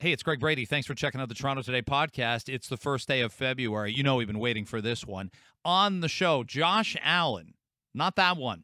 Hey, it's Greg Brady. Thanks for checking out the Toronto Today podcast. It's the first day of February. You know, we've been waiting for this one. On the show, Josh Allen. Not that one.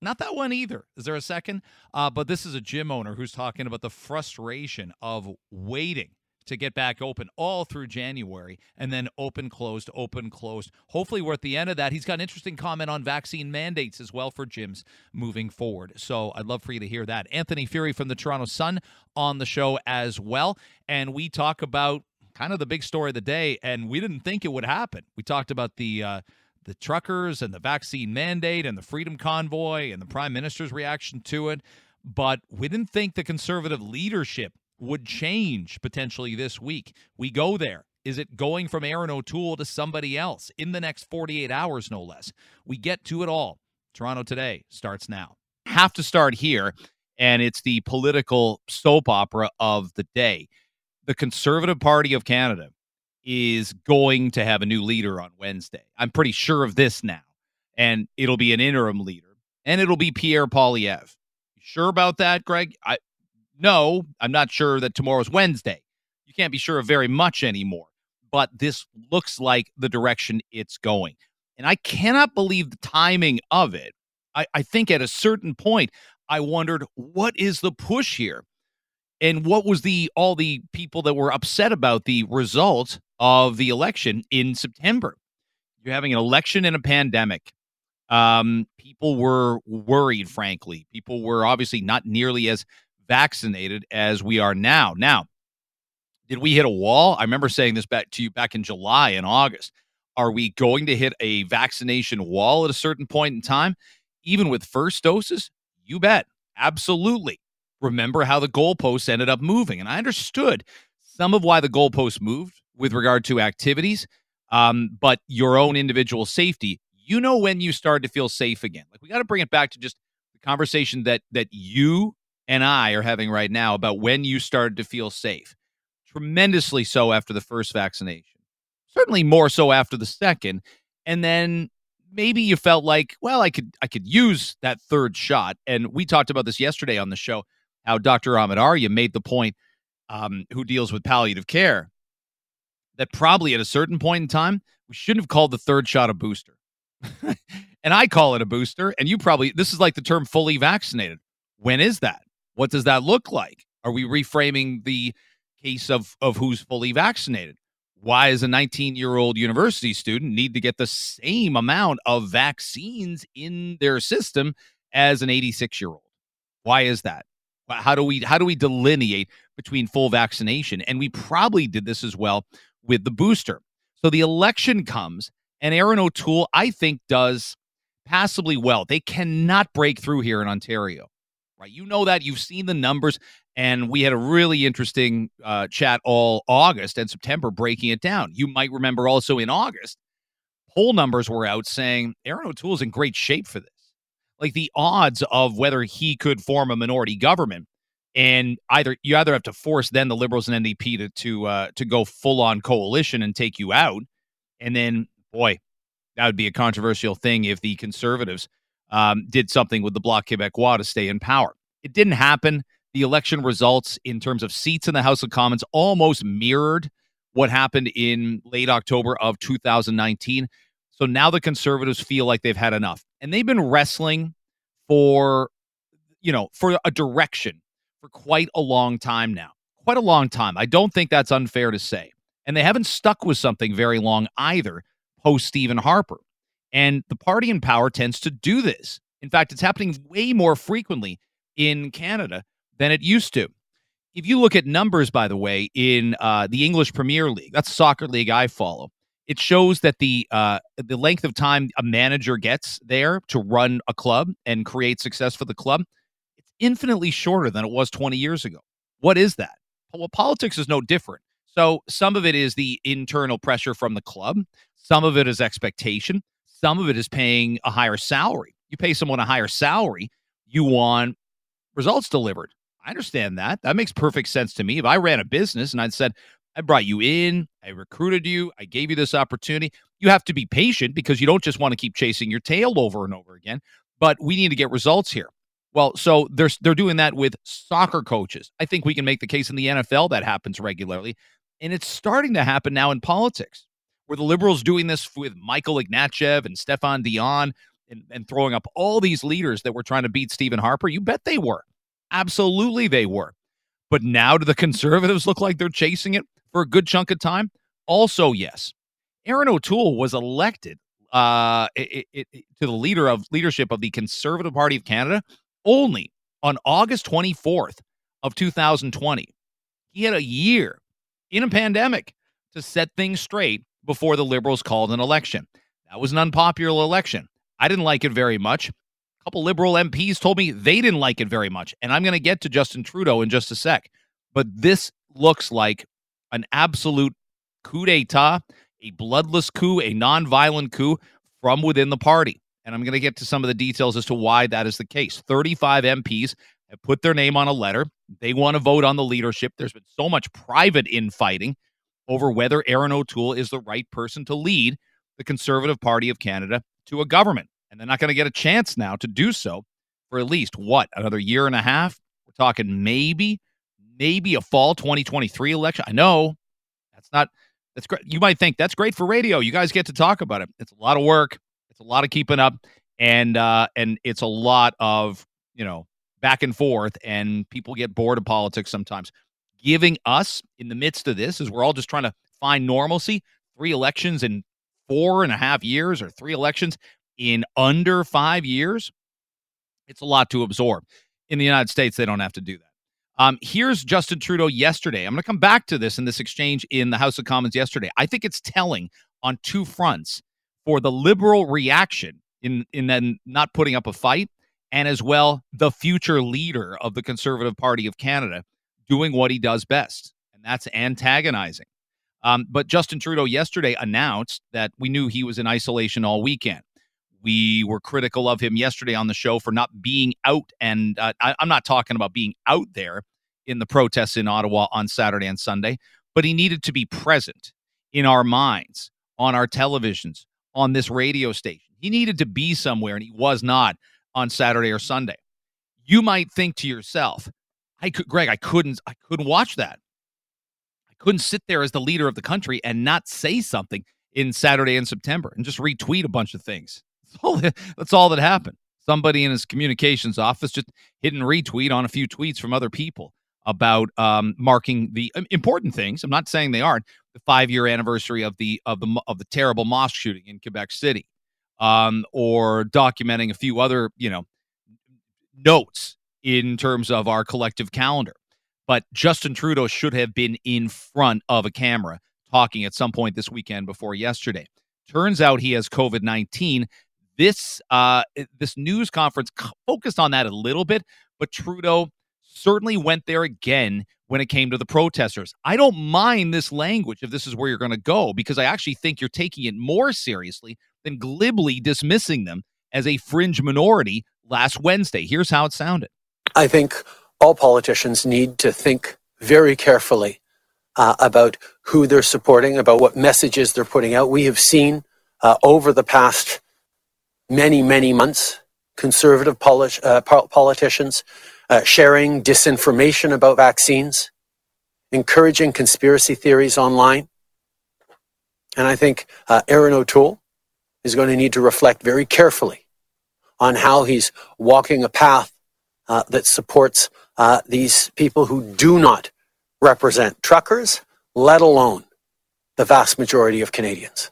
Not that one either. Is there a second? Uh, but this is a gym owner who's talking about the frustration of waiting to get back open all through January and then open, closed, open, closed. Hopefully, we're at the end of that. He's got an interesting comment on vaccine mandates as well for gyms moving forward. So I'd love for you to hear that. Anthony Furey from the Toronto Sun on the show as well. And we talk about kind of the big story of the day, and we didn't think it would happen. We talked about the, uh, the truckers and the vaccine mandate and the freedom convoy and the prime minister's reaction to it. But we didn't think the conservative leadership would change potentially this week. We go there. Is it going from Erin O'Toole to somebody else in the next 48 hours, no less? We get to it all. Toronto Today starts now. Have to start here, and it's the political soap opera of the day. The Conservative Party of Canada is going to have a new leader on Wednesday. I'm pretty sure of this now. And it'll be an interim leader, and it'll be Pierre Poilievre. Sure about that, Greg? I, no, I'm not sure that tomorrow's Wednesday. You can't be sure of very much anymore. But this looks like the direction it's going. And I cannot believe the timing of it. I, I think at a certain point, I wondered, what is the push here? And what was the all the people that were upset about the result of the election in September? You're having an election in a pandemic. Um, people were worried, frankly. People were obviously not nearly as vaccinated as we are now. Now, did we hit a wall? I remember saying this back to you back in July and August. Are we going to hit a vaccination wall at a certain point in time, even with first doses? You bet. Absolutely. Remember how the goalposts ended up moving. And I understood some of why the goalposts moved with regard to activities, um, but your own individual safety. You know when you started to feel safe again. Like we got to bring it back to just the conversation that that you and I are having right now about when you started to feel safe. Tremendously so after the first vaccination, certainly more so after the second. And then maybe you felt like, well, I could I could use that third shot. And we talked about this yesterday on the show, how Dr. Amit Arya made the point, um, who deals with palliative care, that probably at a certain point in time, we shouldn't have called the third shot a booster. and I call it a booster. And you probably this is like the term fully vaccinated. When is that? What does that look like? Are we reframing the case of, of who's fully vaccinated? Why does a 19 year old university student need to get the same amount of vaccines in their system as an 86 year old? Why is that? How do we how do we delineate between full vaccination? And we probably did this as well with the booster. So the election comes, and Erin O'Toole, I think, does passably well. They cannot break through here in Ontario right? You know that you've seen the numbers, and we had a really interesting uh, chat all August and September breaking it down. You might remember also in August, poll numbers were out saying Erin O'Toole is in great shape for this. Like the odds of whether he could form a minority government, and either you either have to force then the Liberals and NDP to to uh, to go full on coalition and take you out, and then boy, that would be a controversial thing if the Conservatives um, did something with the Bloc Québécois to stay in power. It didn't happen. The election results in terms of seats in the House of Commons almost mirrored what happened in late October of 2019. So now the conservatives feel like they've had enough. And they've been wrestling for, you know, for a direction for quite a long time now. Quite a long time. I don't think that's unfair to say. And they haven't stuck with something very long either post Stephen Harper. And the party in power tends to do this. In fact, it's happening way more frequently in Canada than it used to. If you look at numbers, by the way, in uh, the English Premier League, that's soccer league I follow. It shows that the uh, the length of time a manager gets there to run a club and create success for the club, it's infinitely shorter than it was 20 years ago. What is that? Well, politics is no different. So some of it is the internal pressure from the club. Some of it is expectation. Some of it is paying a higher salary. You pay someone a higher salary, you want results delivered. I understand that. That makes perfect sense to me. If I ran a business and I said, I brought you in, I recruited you, I gave you this opportunity, you have to be patient because you don't just want to keep chasing your tail over and over again. But we need to get results here. Well, so they're they're doing that with soccer coaches. I think we can make the case in the NFL that happens regularly, and it's starting to happen now in politics, where the liberals doing this with Michael Ignatieff and Stéphane Dion and, and throwing up all these leaders that were trying to beat Stephen Harper. You bet they were, absolutely they were. But now do the conservatives look like they're chasing it for a good chunk of time? Also, yes. Erin O'Toole was elected uh, it, it, it, to the leader of leadership of the Conservative Party of Canada only on August 24th of 2020. He had a year in a pandemic to set things straight before the Liberals called an election. That was an unpopular election. I didn't like it very much. A couple Liberal MPs told me they didn't like it very much. And I'm going to get to Justin Trudeau in just a sec. But this looks like an absolute coup d'etat, a bloodless coup, a non-violent coup from within the party. And I'm going to get to some of the details as to why that is the case. 35 MPs have put their name on a letter. They want to vote on the leadership. There's been so much private infighting over whether Erin O'Toole is the right person to lead the Conservative Party of Canada to a government. And they're not going to get a chance now to do so for at least what, another year and a half? We're talking maybe, maybe a fall 2023 election. I know that's not that's great. You might think that's great for radio. You guys get to talk about it. It's a lot of work. It's a lot of keeping up, and uh, and it's a lot of you know back and forth, and people get bored of politics sometimes. Giving us in the midst of this, as we're all just trying to find normalcy, three elections in four and a half years, or three elections in under five years, it's a lot to absorb. In the United States, they don't have to do that. Um, here's Justin Trudeau yesterday. I'm going to come back to this in this exchange in the House of Commons yesterday. I think it's telling on two fronts for the liberal reaction in in then not putting up a fight, and as well the future leader of the Conservative Party of Canada doing what he does best, and that's antagonizing. Um, but Justin Trudeau yesterday announced that we knew he was in isolation all weekend. We were critical of him yesterday on the show for not being out, and uh, I, I'm not talking about being out there in the protests in Ottawa on Saturday and Sunday, but he needed to be present in our minds, on our televisions, on this radio station. He needed to be somewhere, and he was not on Saturday or Sunday. You might think to yourself, I could, Greg, I couldn't, I couldn't watch that. I couldn't sit there as the leader of the country and not say something in Saturday in September and just retweet a bunch of things. That's all that, that's all that happened. Somebody in his communications office just hit and retweet on a few tweets from other people about um, marking the um, important things. I'm not saying they aren't. The five year anniversary of the of the of the terrible mosque shooting in Quebec City, um, or documenting a few other you know notes in terms of our collective calendar. But Justin Trudeau should have been in front of a camera talking at some point this weekend before yesterday. Turns out he has COVID 19. This uh, this news conference focused on that a little bit, but Trudeau certainly went there again when it came to the protesters. I don't mind this language if this is where you're going to go because I actually think you're taking it more seriously than glibly dismissing them as a fringe minority last Wednesday. Here's how it sounded. I think all politicians need to think very carefully uh, about who they're supporting, about what messages they're putting out. We have seen uh, over the past many, many months conservative uh, politicians uh, sharing disinformation about vaccines, encouraging conspiracy theories online. And I think uh, Erin O'Toole is going to need to reflect very carefully on how he's walking a path uh, that supports uh, these people who do not represent truckers, let alone the vast majority of Canadians.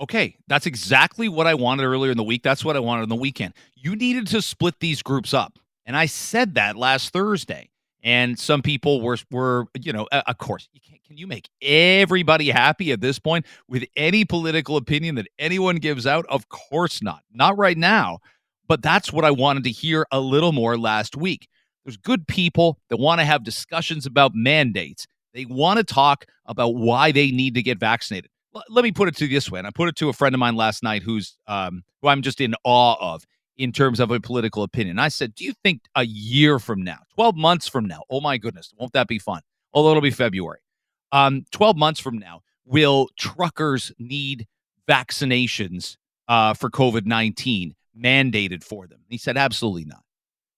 Okay, that's exactly what I wanted earlier in the week. That's what I wanted on the weekend. You needed to split these groups up. And I said that last Thursday. And some people were were, you know, uh, of course, you can can you make everybody happy at this point with any political opinion that anyone gives out? Of course not. Not right now. But that's what I wanted to hear a little more last week. There's good people that want to have discussions about mandates. They want to talk about why they need to get vaccinated let me put it to this way, and I put it to a friend of mine last night who's um, who I'm just in awe of in terms of a political opinion. I said, "Do you think a year from now, 12 months from now, oh my goodness, won't that be fun? Although it'll be February, um, 12 months from now, will truckers need vaccinations uh, for COVID 19? Mandated for them. He said, absolutely not.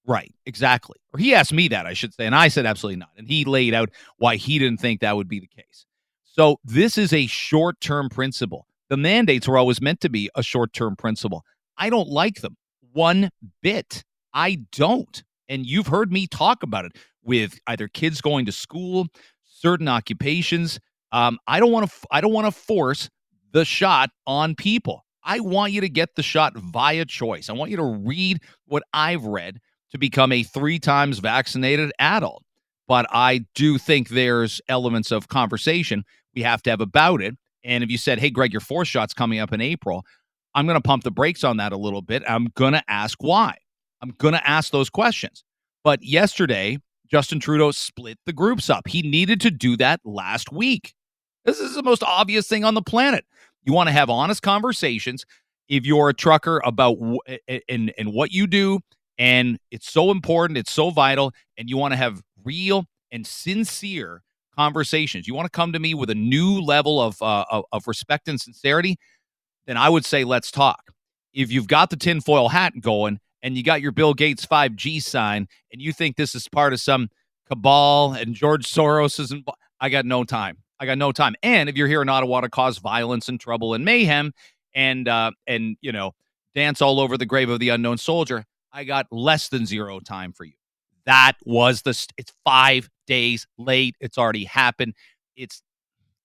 Right, exactly. Or he asked me that, I should say, and I said absolutely not. And he laid out why he didn't think that would be the case. So this is a short term principle. The mandates were always meant to be a short term principle. I don't like them one bit. I don't. And you've heard me talk about it with either kids going to school, certain occupations. Um, I don't want to. I don't want to force the shot on people. I want you to get the shot via choice. I want you to read what I've read to become a three times vaccinated adult. But I do think there's elements of conversation we have to have about it. And if you said, hey, Greg, your fourth shot's coming up in April, I'm going to pump the brakes on that a little bit. I'm going to ask why. I'm going to ask those questions. But yesterday, Justin Trudeau split the groups up. He needed to do that last week. This is the most obvious thing on the planet. You want to have honest conversations if you're a trucker about w- and and what you do and it's so important, it's so vital, and you want to have real and sincere conversations. You want to come to me with a new level of, uh, of, of respect and sincerity, then I would say let's talk. If you've got the tinfoil hat going and you got your Bill Gates 5G sign and you think this is part of some cabal and George Soros is involved, I got no time. I got no time. And if you're here in Ottawa to cause violence and trouble and mayhem and uh and you know dance all over the grave of the unknown soldier, I got less than zero time for you. That was the st- it's 5 days late. It's already happened. It's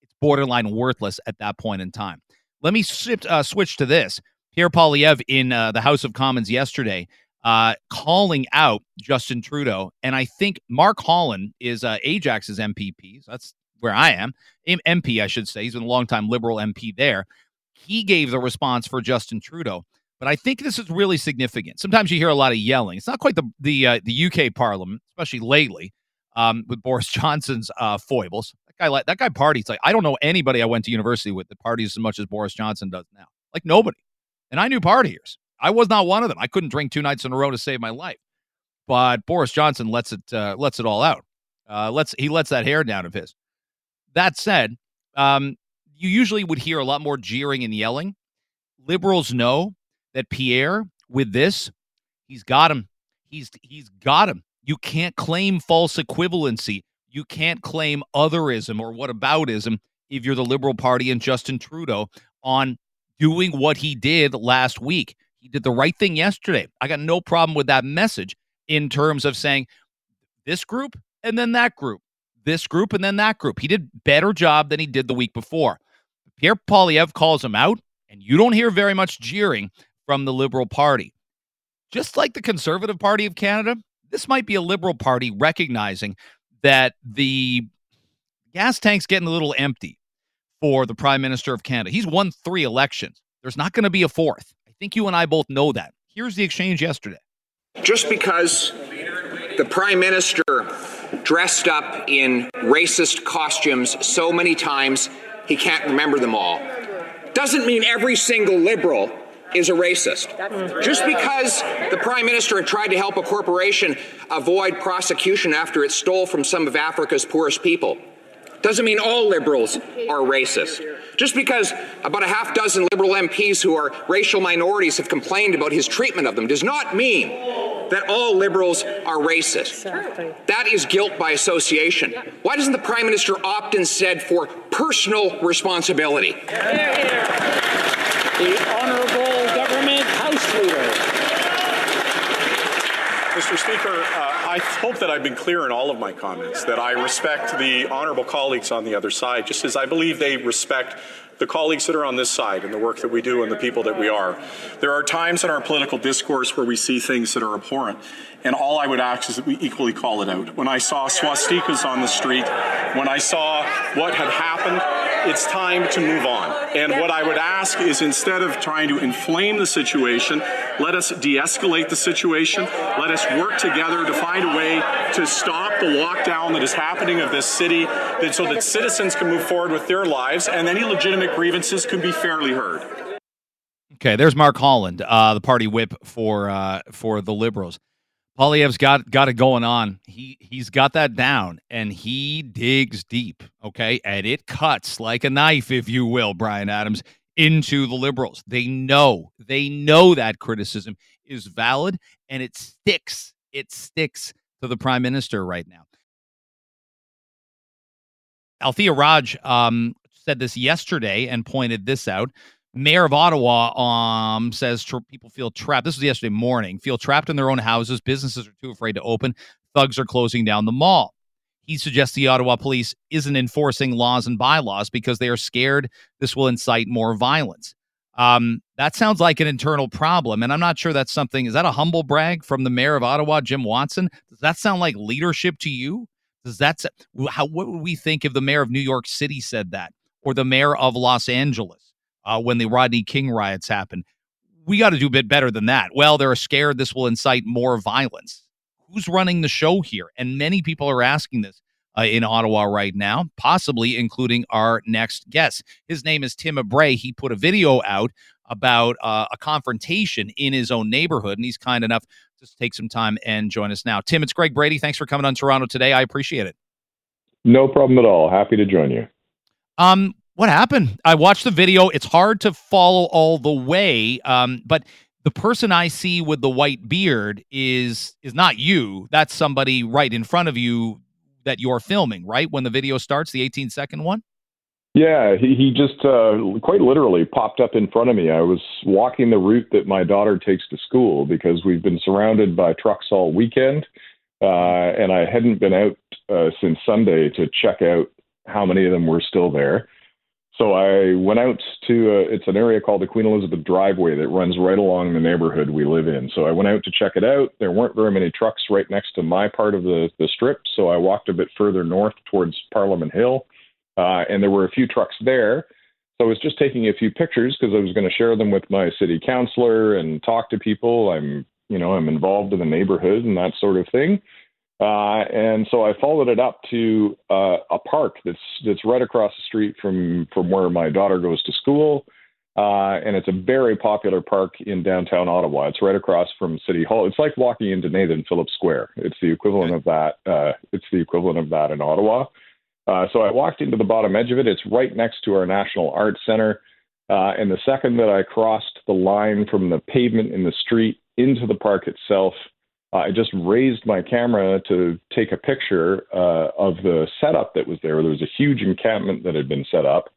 it's borderline worthless at that point in time. Let me shift, uh, switch to this. Pierre Poilievre in uh, the House of Commons yesterday uh, calling out Justin Trudeau. And I think Mark Holland is uh, Ajax's MPP. So that's where I am. MP, I should say. He's been a long-time Liberal MP there. He gave the response for Justin Trudeau. But I think this is really significant. Sometimes you hear a lot of yelling. It's not quite the the uh, the UK Parliament, especially lately, um, with Boris Johnson's uh, foibles. That guy that guy parties like I don't know anybody I went to university with that parties as much as Boris Johnson does now. Like nobody. And I knew partiers. I was not one of them. I couldn't drink two nights in a row to save my life. But Boris Johnson lets it uh, lets it all out. Uh, lets he lets that hair down of his. That said, um, you usually would hear a lot more jeering and yelling. Liberals know that Pierre, with this, he's got him. He's he's got him. You can't claim false equivalency. You can't claim otherism or whataboutism if you're the Liberal Party and Justin Trudeau on doing what he did last week. He did the right thing yesterday. I got no problem with that message in terms of saying this group and then that group, this group and then that group. He did better job than he did the week before. Pierre Poilievre calls him out, and you don't hear very much jeering from the Liberal Party. Just like the Conservative Party of Canada, this might be a Liberal Party recognizing that the gas tank's getting a little empty for the Prime Minister of Canada. He's won three elections. There's not going to be a fourth. I think you and I both know that. Here's the exchange yesterday. Just because the Prime Minister dressed up in racist costumes so many times he can't remember them all doesn't mean every single liberal is a racist. Just because the Prime Minister had tried to help a corporation avoid prosecution after it stole from some of Africa's poorest people doesn't mean all liberals are racist. Just because about a half dozen liberal MPs who are racial minorities have complained about his treatment of them does not mean that all liberals are racist. That is guilt by association. Why doesn't the Prime Minister opt instead for personal responsibility? The Honourable Government House Leader. Mr. Speaker, uh, I hope that I've been clear in all of my comments that I respect the honourable colleagues on the other side, just as I believe they respect the colleagues that are on this side and the work that we do and the people that we are. There are times in our political discourse where we see things that are abhorrent, and all I would ask is that we equally call it out. When I saw swastikas on the street, when I saw what had happened, it's time to move on. And what I would ask is instead of trying to inflame the situation, let us de escalate the situation. Let us work together to find a way to stop the lockdown that is happening of this city so that citizens can move forward with their lives and any legitimate grievances can be fairly heard. Okay, there's Mark Holland, uh, the party whip for uh, for the Liberals. Poilievre's got got it going on. He he's got that down, and he digs deep. Okay, and it cuts like a knife, if you will, Bryan Adams. into the liberals. They know, they know that criticism is valid and it sticks. It sticks to the prime minister right now. Althia Raj um, said this yesterday and pointed this out. Mayor of Ottawa um, says people feel trapped. This was yesterday morning. Feel trapped in their own houses. Businesses are too afraid to open. Thugs are closing down the mall. He suggests the Ottawa police isn't enforcing laws and bylaws because they are scared this will incite more violence. Um, that sounds like an internal problem, and I'm not sure that's something. Is that a humble brag from the mayor of Ottawa, Jim Watson? Does that sound like leadership to you? Does that how what would we think if the mayor of New York City said that, or the mayor of Los Angeles uh, when the Rodney King riots happened? We got to do a bit better than that. Well, they're scared this will incite more violence. Who's running the show here? And many people are asking this uh, in Ottawa right now, possibly including our next guest. His name is Tim Abray. He put a video out about uh, a confrontation in his own neighborhood, and he's kind enough to take some time and join us now. Tim, it's Greg Brady. Thanks for coming on Toronto today. I appreciate it. No problem at all. Happy to join you. Um, what happened? I watched the video. It's hard to follow all the way, um, but the person I see with the white beard is is not you. That's somebody right in front of you that you're filming, right? When the video starts, the 18 second one? Yeah, he, he just uh, quite literally popped up in front of me. I was walking the route that my daughter takes to school because we've been surrounded by trucks all weekend. Uh, and I hadn't been out uh, since Sunday to check out how many of them were still there. So I went out to uh, it's an area called the Queen Elizabeth Driveway that runs right along the neighborhood we live in. So I went out to check it out. There weren't very many trucks right next to my part of the the strip, so I walked a bit further north towards Parliament Hill, uh, and there were a few trucks there. So I was just taking a few pictures because I was going to share them with my city councilor and talk to people. I'm you know I'm involved in the neighborhood and that sort of thing. Uh, and so I followed it up to uh, a park that's that's right across the street from from where my daughter goes to school, uh, and it's a very popular park in downtown Ottawa. It's right across from City Hall. It's like walking into Nathan Phillips Square. It's the equivalent of that. Uh, it's the equivalent of that in Ottawa. Uh, so I walked into the bottom edge of it. It's right next to our National Arts Center. Uh, and the second that I crossed the line from the pavement in the street into the park itself, I just raised my camera to take a picture uh, of the setup that was there. There was a huge encampment that had been set up.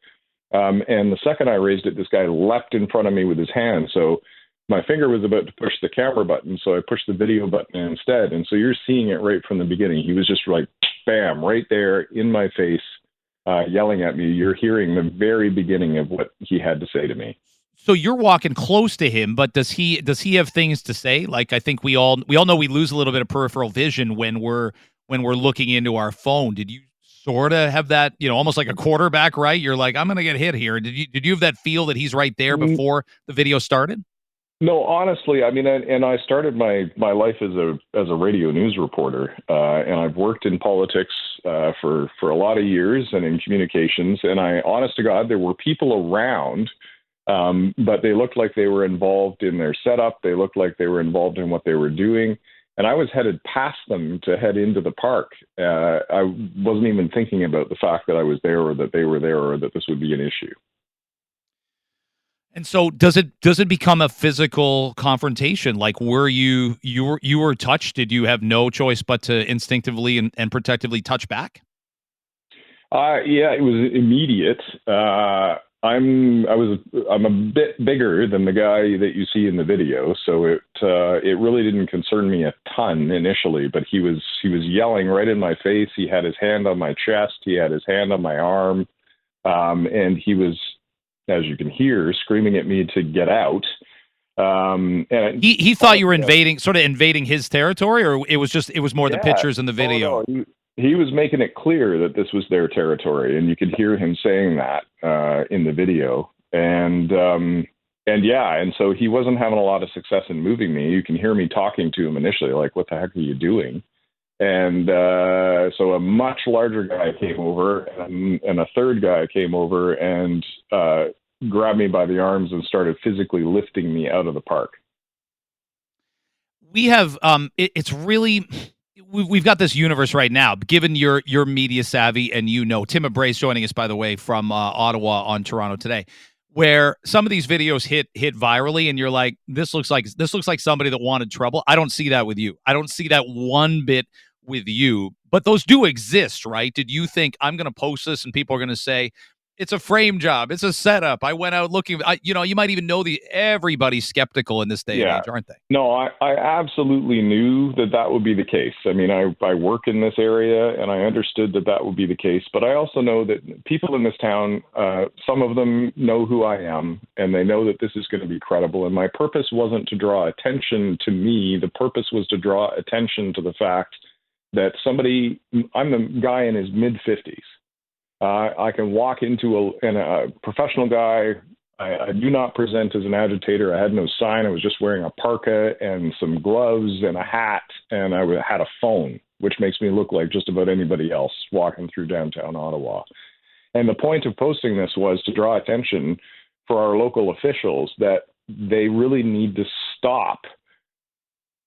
Um, and the second I raised it, this guy leapt in front of me with his hand. So my finger was about to push the camera button, so I pushed the video button instead. And so you're seeing it right from the beginning. He was just like, bam, right there in my face, uh, yelling at me. You're hearing the very beginning of what he had to say to me so you're walking close to him but does he does he have things to say like i think we all we all know we lose a little bit of peripheral vision when we're when we're looking into our phone did you sort of have that you know almost like a quarterback right you're like i'm gonna get hit here did you did you have that feel that he's right there mm. before the video started no, honestly, I mean, and I started my my life as a as a radio news reporter, uh, and I've worked in politics uh, for for a lot of years and in communications. And I, honest to God, there were people around um, but they looked like they were involved in their setup. They looked like they were involved in what they were doing. And I was headed past them to head into the park. Uh, I wasn't even thinking about the fact that I was there or that they were there or that this would be an issue. And so does it does it become a physical confrontation? Like were you you were you were touched? Did you have no choice but to instinctively and, and protectively touch back? Uh, yeah, it was immediate. Uh, I'm I was I'm a bit bigger than the guy that you see in the video, so it uh, it really didn't concern me a ton initially. But he was he was yelling right in my face. He had his hand on my chest. He had his hand on my arm, um, and he was, as you can hear, screaming at me to get out. Um, and he he thought you were invading, sort of invading his territory, or it was just it was more yeah. the pictures in the video. Oh, no, he was making it clear that this was their territory, and you could hear him saying that uh, in the video. And um, and yeah, and so he wasn't having a lot of success in moving me. You can hear me talking to him initially, like, "What the heck are you doing?" And uh, so a much larger guy came over, and, and a third guy came over and uh, grabbed me by the arms and started physically lifting me out of the park. We have um, it, it's really we've got this universe right now. Given your your media savvy and you know Tim Abray's joining us by the way from uh, Ottawa on Toronto today. where some of these videos hit hit virally and you're like this looks like this looks like somebody that wanted trouble i don't see that with you i don't see that one bit with you but those do exist right did you think i'm going to post this and people are going to say it's a frame job. It's a setup. I went out looking. I, you know, you might even know the everybody's skeptical in this day yeah. and age, aren't they? No, I, I absolutely knew that that would be the case. I mean, I, I work in this area and I understood that that would be the case. But I also know that people in this town, uh, some of them know who I am and they know that this is going to be credible. And my purpose wasn't to draw attention to me. The purpose was to draw attention to the fact that somebody, I'm the guy in his mid 50s uh, I can walk into a, a professional guy. I, I do not present as an agitator. I had no sign. I was just wearing a parka and some gloves and a hat, and I had a phone, which makes me look like just about anybody else walking through downtown Ottawa. And the point of posting this was to draw attention for our local officials that they really need to stop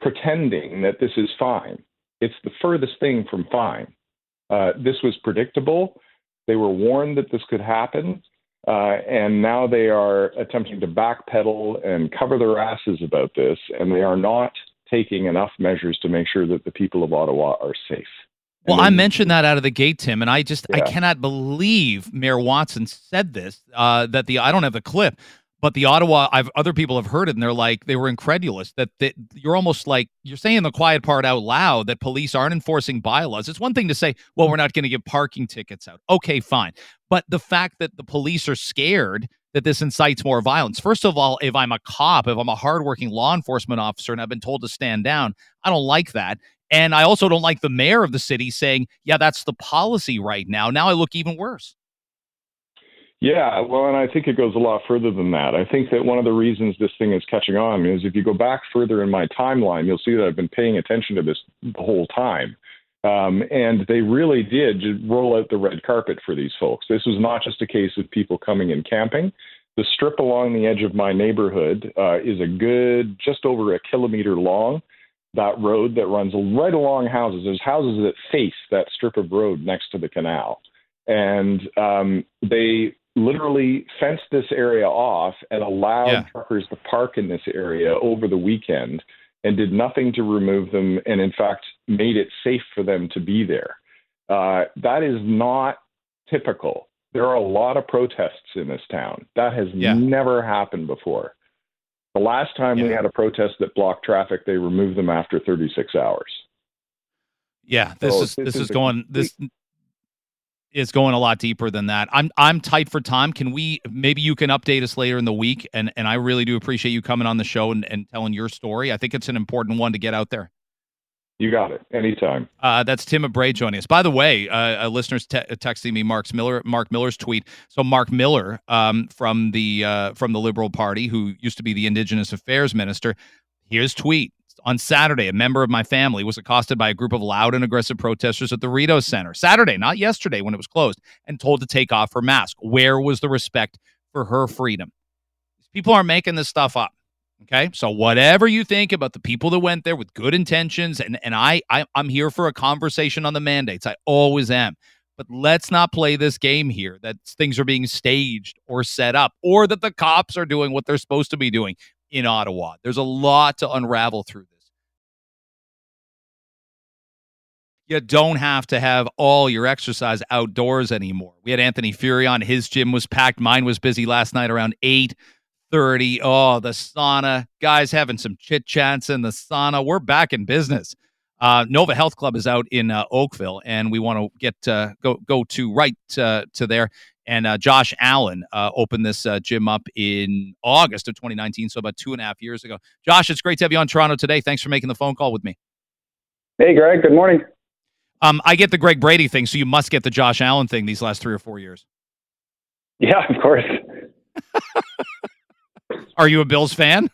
pretending that this is fine. It's the furthest thing from fine. Uh, this was predictable. They were warned that this could happen, uh, and now they are attempting to backpedal and cover their asses about this, and they are not taking enough measures to make sure that the people of Ottawa are safe. Well, then, I mentioned that out of the gate, Tim, and I just yeah. I cannot believe Mayor Watson said this. Uh, that the I don't have the clip, but the Ottawa, I've other people have heard it, and they're like they were incredulous that, that you're almost like you're saying the quiet part out loud that police aren't enforcing bylaws. It's one thing to say, well, we're not going to give parking tickets out. Okay, fine, but the fact that the police are scared that this incites more violence. First of all, if I'm a cop, if I'm a hardworking law enforcement officer, and I've been told to stand down, I don't like that. And I also don't like the mayor of the city saying, yeah, that's the policy right now. Now I look even worse. Yeah, well, and I think it goes a lot further than that. I think that one of the reasons this thing is catching on is if you go back further in my timeline, you'll see that I've been paying attention to this the whole time. Um, and they really did roll out the red carpet for these folks. This was not just a case of people coming and camping. The strip along the edge of my neighborhood uh, is a good, just over a kilometer long. That road that runs right along houses. There's houses that face that strip of road next to the canal and um, they literally fenced this area off and allowed yeah. truckers to park in this area over the weekend and did nothing to remove them and in fact made it safe for them to be there uh, that is not typical there are a lot of protests in this town that has yeah. never happened before the last time yeah. we had a protest that blocked traffic they removed them after 36 hours yeah this so is this, is, is going this is going a lot deeper than that. I'm I'm tight for time. Can we maybe you can update us later in the week? And and I really do appreciate you coming on the show and, and telling your story. I think it's an important one to get out there. You got it. Anytime. Uh, that's Tim Abray joining us. By the way, uh, listeners te- texting me Mark's Miller, Mark Miller's tweet. So Mark Miller um, from the uh, from the Liberal Party, who used to be the Indigenous Affairs Minister, here's tweet. On Saturday, a member of my family was accosted by a group of loud and aggressive protesters at the Rideau Center. Saturday, not yesterday when it was closed, and told to take off her mask. Where was the respect for her freedom? People are making this stuff up. Okay. So whatever you think about the people that went there with good intentions, and, and I, I I'm here for a conversation on the mandates. I always am. But let's not play this game here that things are being staged or set up or that the cops are doing what they're supposed to be doing in Ottawa. There's a lot to unravel through this. You don't have to have all your exercise outdoors anymore. We had Anthony Furey on. His gym was packed. Mine was busy last night around 8 30. Oh, the sauna. Guys having some chit chats in the sauna. We're back in business. Uh, Nova Health Club is out in uh, Oakville, and we want to get uh, go go to right uh, to there and uh, Josh Allen uh, opened this uh, gym up in August of 2019, so about two and a half years ago. Josh, it's great to have you on Toronto today. Thanks for making the phone call with me. Hey, Greg. Good morning. Um, I get the Greg Brady thing, so you must get the Josh Allen thing these last three or four years. Yeah, of course. Are you a Bills fan?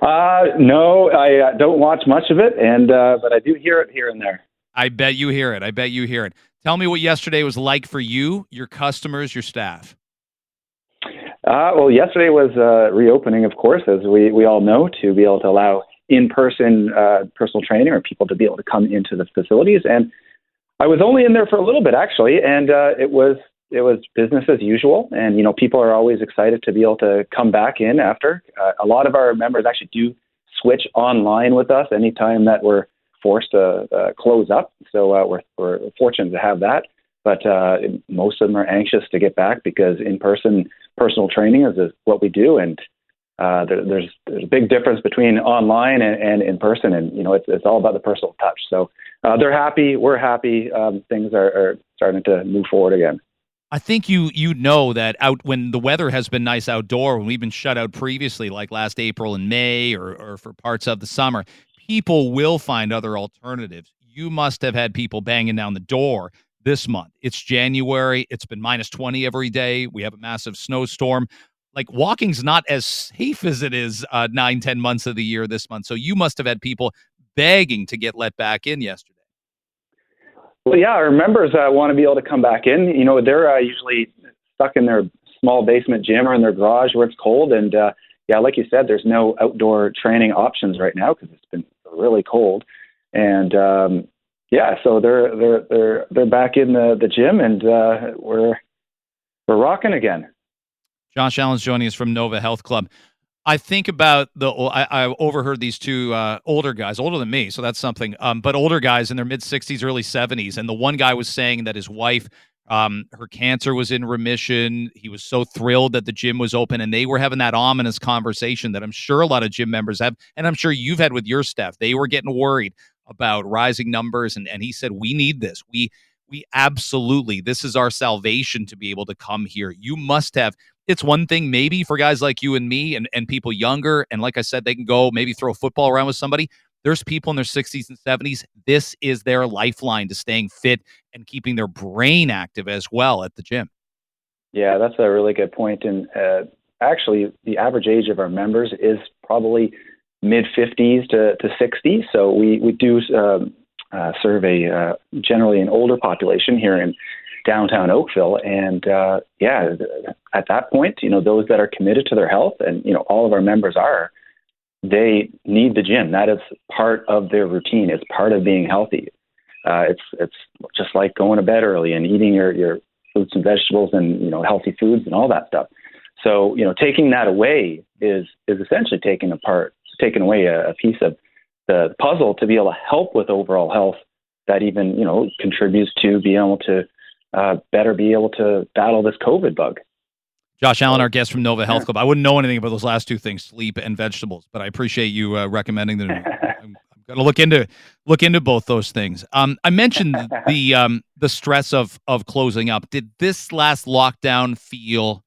Uh, no, I uh, don't watch much of it, and uh, but I do hear it here and there. I bet you hear it. I bet you hear it. Tell me what yesterday was like for you, your customers, your staff. Uh, well, yesterday was uh, reopening, of course, as we, we all know, to be able to allow in person uh, personal training or people to be able to come into the facilities. And I was only in there for a little bit, actually, and uh, it was it was business as usual, and you know people are always excited to be able to come back in after. Uh, a lot of our members actually do switch online with us anytime that we're forced to uh, close up. So uh, we're, we're fortunate to have that. But uh, most of them are anxious to get back because in-person personal training is, is what we do, and uh, there, there's there's a big difference between online and, and in person, and you know it's it's all about the personal touch. So uh, they're happy, we're happy. Um, things are, are starting to move forward again. I think you you know that out when the weather has been nice outdoor when we've been shut out previously, like last April and May, or or for parts of the summer, people will find other alternatives. You must have had people banging down the door this month. It's January. It's been minus 20 every day. We have a massive snowstorm. Like walking's not as safe as it is uh, nine, 10 months of the year this month. So you must have had people begging to get let back in yesterday. Well, yeah, our members uh, want to be able to come back in. You know, they're uh, usually stuck in their small basement gym or in their garage where it's cold. And uh, yeah, like you said, there's no outdoor training options right now because it's been really cold. And um, yeah, so they're they're they're they're back in the the gym, and uh, we're we're rocking again. Josh Allen's joining us from Nova Health Club. I think about the. I, I overheard these two uh, older guys, older than me, so that's something. Um, but older guys in their mid sixties, early seventies, and the one guy was saying that his wife, um, her cancer was in remission. He was so thrilled that the gym was open, and they were having that ominous conversation that I'm sure a lot of gym members have, and I'm sure you've had with your staff. They were getting worried about rising numbers, and and he said, "We need this. We." We absolutely, this is our salvation to be able to come here. You must have it's one thing maybe for guys like you and me and, and people younger. And like I said, they can go maybe throw a football around with somebody. There's people in their 60s and 70s. This is their lifeline to staying fit and keeping their brain active as well at the gym. Yeah, that's a really good point. And uh, actually, the average age of our members is probably mid 50s to, to 60. So we, we do um, uh, survey uh, generally an older population here in downtown Oakville. And uh, yeah, at that point, you know, those that are committed to their health, and you know, all of our members are, they need the gym. That is part of their routine. It's part of being healthy. Uh, it's it's just like going to bed early and eating your your fruits and vegetables and you know healthy foods and all that stuff. So you know, taking that away is is essentially taking apart, taking away a, a piece of the puzzle to be able to help with overall health that even you know contributes to being able to uh, better be able to battle this COVID bug. Josh Allen, our guest from Nova Health Club. I wouldn't know anything about those last two things, sleep and vegetables, but I appreciate you uh, recommending them. I'm, I'm going to look into look into both those things. Um, I mentioned the um, the stress of of closing up. Did this last lockdown feel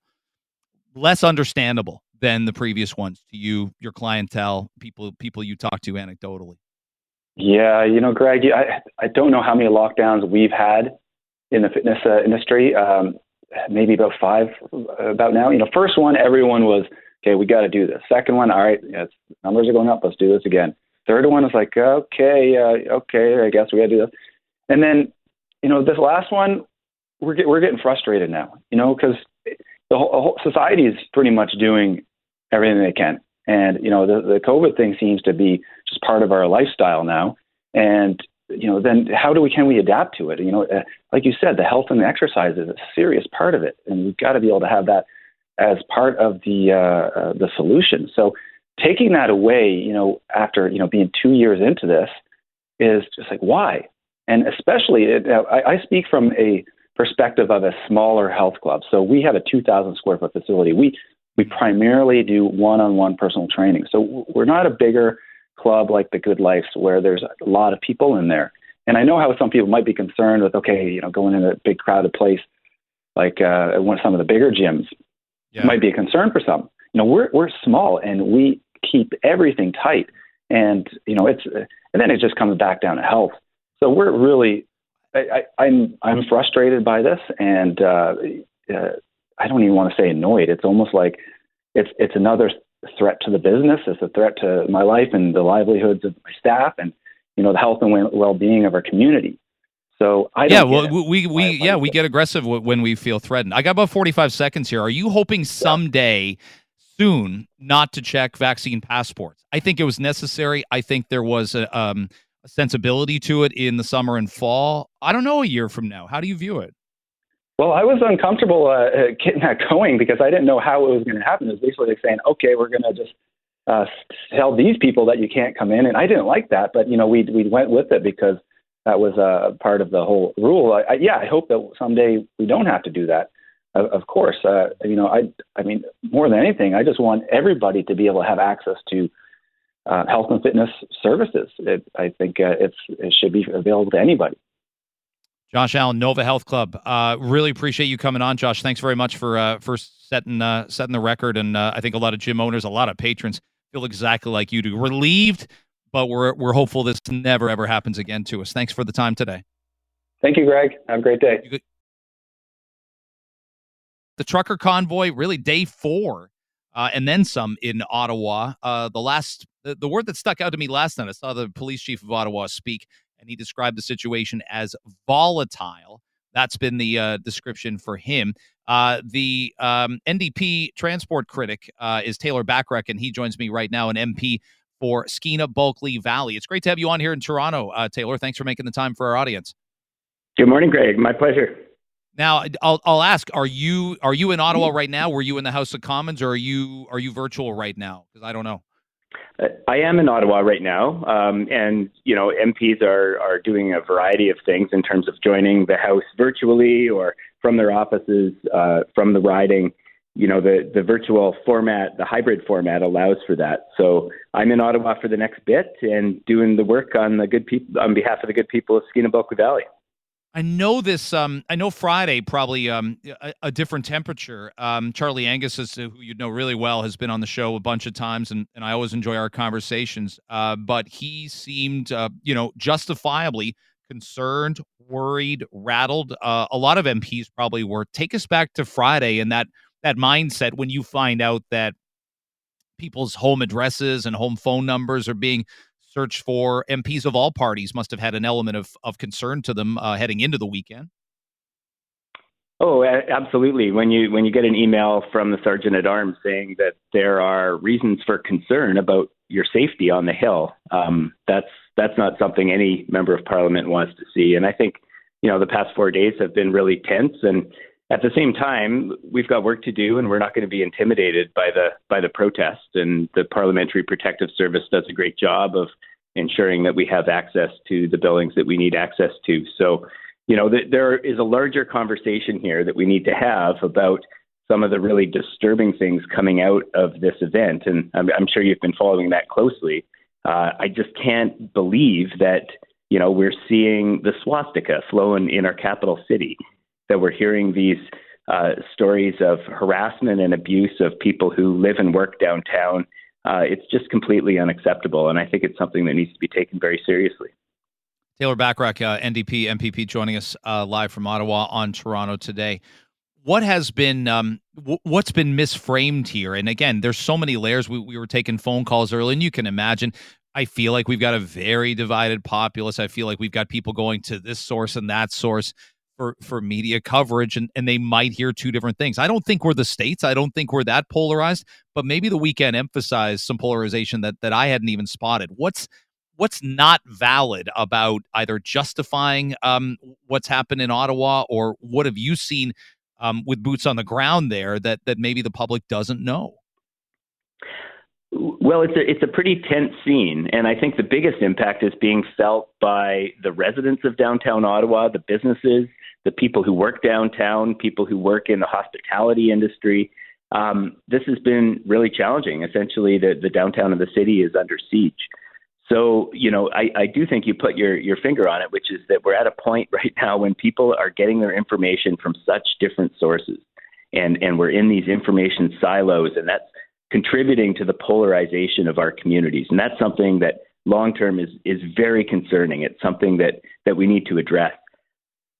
less understandable than the previous ones to you, your clientele, people people you talk to anecdotally? Yeah, you know, Greg, I I don't know how many lockdowns we've had in the fitness uh, industry. Um, maybe about five about now. You know, first one, everyone was okay. We got to do this. Second one, all right, yes, numbers are going up. Let's do this again. Third one is like, okay, uh, okay, I guess we got to do this. And then, you know, this last one, we're get, we're getting frustrated now. You know, because the whole, whole society is pretty much doing everything they can. And you know, the the COVID thing seems to be just part of our lifestyle now. And you know, then how do we can we adapt to it? You know, uh, like you said, the health and the exercise is a serious part of it, and we've got to be able to have that as part of the uh, uh, the solution. So taking that away, you know, after you know being two years into this, is just like why? And especially, it, I, I speak from a perspective of a smaller health club. So we have a 2,000 square foot facility. We we primarily do one-on-one personal training. So we're not a bigger club like the GoodLife where there's a lot of people in there. And I know how some people might be concerned with, okay, you know, going in a big crowded place like uh, one of some of the bigger gyms yeah. might be a concern for some. You know, we're we're small and we keep everything tight, and you know, it's and then it just comes back down to health. So we're really, I, I, I'm I'm frustrated by this, and uh, uh, I don't even want to say annoyed. It's almost like it's it's another threat to the business. It's a threat to my life and the livelihoods of my staff, and you know the health and well-being of our community. So I yeah, well, we we yeah we get aggressive when we feel threatened. I got about forty five seconds here. Are you hoping someday, soon, not to check vaccine passports? I think it was necessary. I think there was a, um, a sensibility to it in the summer and fall. I don't know a year from now. How do you view it? Well, I was uncomfortable uh, getting that going because I didn't know how it was going to happen. It was basically like saying, okay, we're going to just uh, tell these people that you can't come in, and I didn't like that, but you know, we we went with it because that was a uh, part of the whole rule. I, I, yeah, I hope that someday we don't have to do that. Of, of course, uh, you know, I I mean, more than anything, I just want everybody to be able to have access to uh, health and fitness services. It, I think uh, it's it should be available to anybody. Josh Allen, Nova Health Club. Uh, really appreciate you coming on, Josh. Thanks very much for uh, for setting uh, setting the record. And uh, I think a lot of gym owners, a lot of patrons feel exactly like you do. Relieved, but we're we're hopeful this never ever happens again to us. Thanks for the time today. Thank you, Greg. Have a great day. The trucker convoy, really day four, uh, and then some in Ottawa. Uh, the last the, the word that stuck out to me last night, I saw the police chief of Ottawa speak and he described the situation as volatile. That's been the uh, description for him. Uh, the um, NDP transport critic uh, is Taylor Bachrach, and he joins me right now, an MP for Skeena Bulkley Valley. It's great to have you on here in Toronto, uh, Taylor. Thanks for making the time for our audience. Good morning, Greg. My pleasure. Now, I'll I'll ask: Are you are you in Ottawa right now? Were you in the House of Commons, or are you are you virtual right now? Because I don't know. I am in Ottawa right now, um, and you know MPs are are doing a variety of things in terms of joining the House virtually or from their offices, uh, from the riding. You know the the virtual format, the hybrid format allows for that. So I'm in Ottawa for the next bit and doing the work on the good people on behalf of the good people of Skeena Bulkley Valley. I know this. Um, I know Friday probably um, a, a different temperature. Um, Charlie Angus, is, who you know really well, has been on the show a bunch of times, and, and I always enjoy our conversations. Uh, but he seemed, uh, you know, justifiably concerned, worried, rattled. Uh, a lot of MPs probably were. Take us back to Friday and that that mindset when you find out that people's home addresses and home phone numbers are being search for MPs of all parties must have had an element of, of concern to them uh, heading into the weekend. Oh, absolutely. When you when you get an email from the sergeant at arms saying that there are reasons for concern about your safety on the hill, um, that's that's not something any member of parliament wants to see. And I think you know the past four days have been really tense. And at the same time, we've got work to do, and we're not going to be intimidated by the by the protest. And the Parliamentary Protective Service does a great job of ensuring that we have access to the buildings that we need access to. So, you know, th- there is a larger conversation here that we need to have about some of the really disturbing things coming out of this event. And I'm, I'm sure you've been following that closely. Uh, I just can't believe that, you know, we're seeing the swastika flown in our capital city, that we're hearing these uh, stories of harassment and abuse of people who live and work downtown uh, it's just completely unacceptable. And I think it's something that needs to be taken very seriously. Taylor Bachrach, uh, NDP MPP, joining us uh, live from Ottawa on Toronto today. What has been um, w- what's been misframed here? And again, there's so many layers. We, we were taking phone calls early, and you can imagine. I feel like we've got a very divided populace. I feel like we've got people going to this source and that source for for media coverage and, and they might hear two different things. I don't think we're the states. I don't think we're that polarized, but maybe the weekend emphasized some polarization that that I hadn't even spotted. What's what's not valid about either justifying um, what's happened in Ottawa or what have you seen um, with boots on the ground there that that maybe the public doesn't know? Well, it's a it's a pretty tense scene, and I think the biggest impact is being felt by the residents of downtown Ottawa, the businesses, the people who work downtown, people who work in the hospitality industry. Um, this has been really challenging. Essentially, the, the downtown of the city is under siege. So, you know, I, I do think you put your, your finger on it, which is that we're at a point right now when people are getting their information from such different sources. And, and we're in these information silos, and that's contributing to the polarization of our communities. And that's something that long term is, is very concerning. It's something that, that we need to address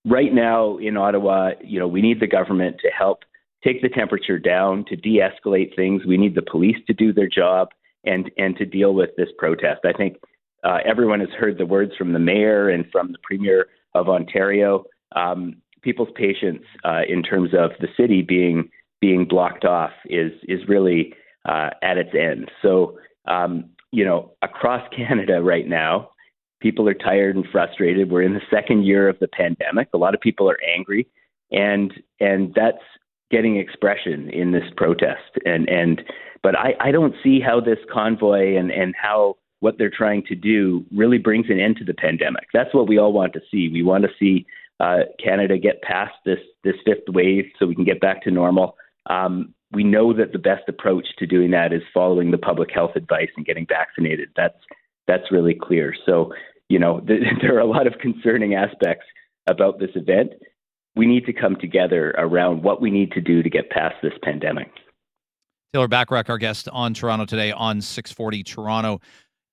right now in Ottawa, you know, we need the government to help take the temperature down, to de-escalate things. We need the police to do their job and and to deal with this protest. I think uh, everyone has heard the words from the mayor and from the premier of Ontario. Um, people's patience uh, in terms of the city being being blocked off is is really uh, at its end. So um, you know, across Canada right now, People are tired and frustrated. We're in the second year of the pandemic. A lot of people are angry. and and that's getting expression in this protest. And and but I, I don't see how this convoy and and how what they're trying to do really brings an end to the pandemic. That's what we all want to see. We want to see uh, Canada get past this this fifth wave so we can get back to normal. Um, we know that the best approach to doing that is following the public health advice and getting vaccinated. That's that's really clear. So you know th- there are a lot of concerning aspects about this event. We need to come together around what we need to do to get past this pandemic. Taylor Bachrach, our guest on Toronto today on 640 Toronto.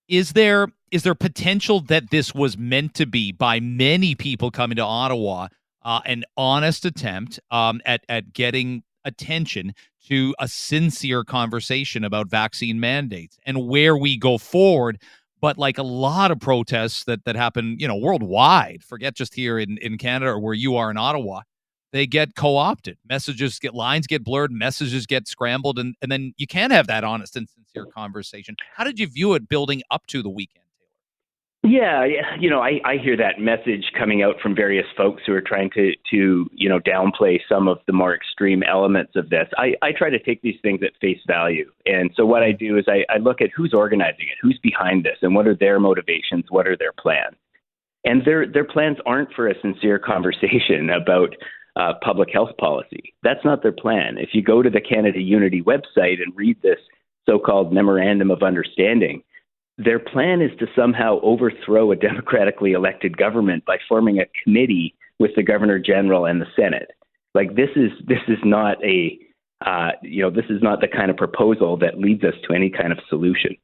Is there is there potential that this was meant to be by many people coming to Ottawa uh, an honest attempt um, at at getting attention to a sincere conversation about vaccine mandates and where we go forward? But like a lot of protests that that happen, you know, worldwide. Forget just here in in Canada or where you are in Ottawa they get co-opted messages get lines get blurred messages get scrambled and, and then you can't have that honest and sincere conversation how did you view it building up to the weekend yeah, you know, I, I hear that message coming out from various folks who are trying to, to you know, downplay some of the more extreme elements of this. I, I try to take these things at face value. And so what I do is I, I look at who's organizing it, who's behind this, and what are their motivations, what are their plans. And their their plans aren't for a sincere conversation about uh, public health policy. That's not their plan. If you go to the Canada Unity website and read this so called Memorandum of Understanding, their plan is to somehow overthrow a democratically elected government by forming a committee with the Governor General and the Senate. Like this is this is not a uh, you know this is not the kind of proposal that leads us to any kind of solution.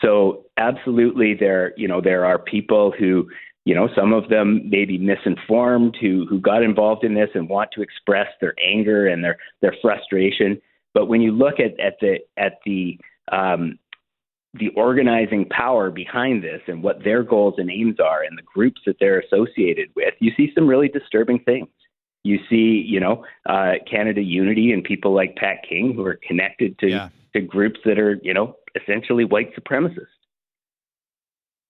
So absolutely, there you know there are people who you know, some of them may be misinformed who who got involved in this and want to express their anger and their their frustration. But when you look at at the at the um, the organizing power behind this and what their goals and aims are and the groups that they're associated with, you see some really disturbing things. You see, you know, uh, Canada Unity and people like Pat King who are connected to yeah. to groups that are, you know, essentially white supremacists.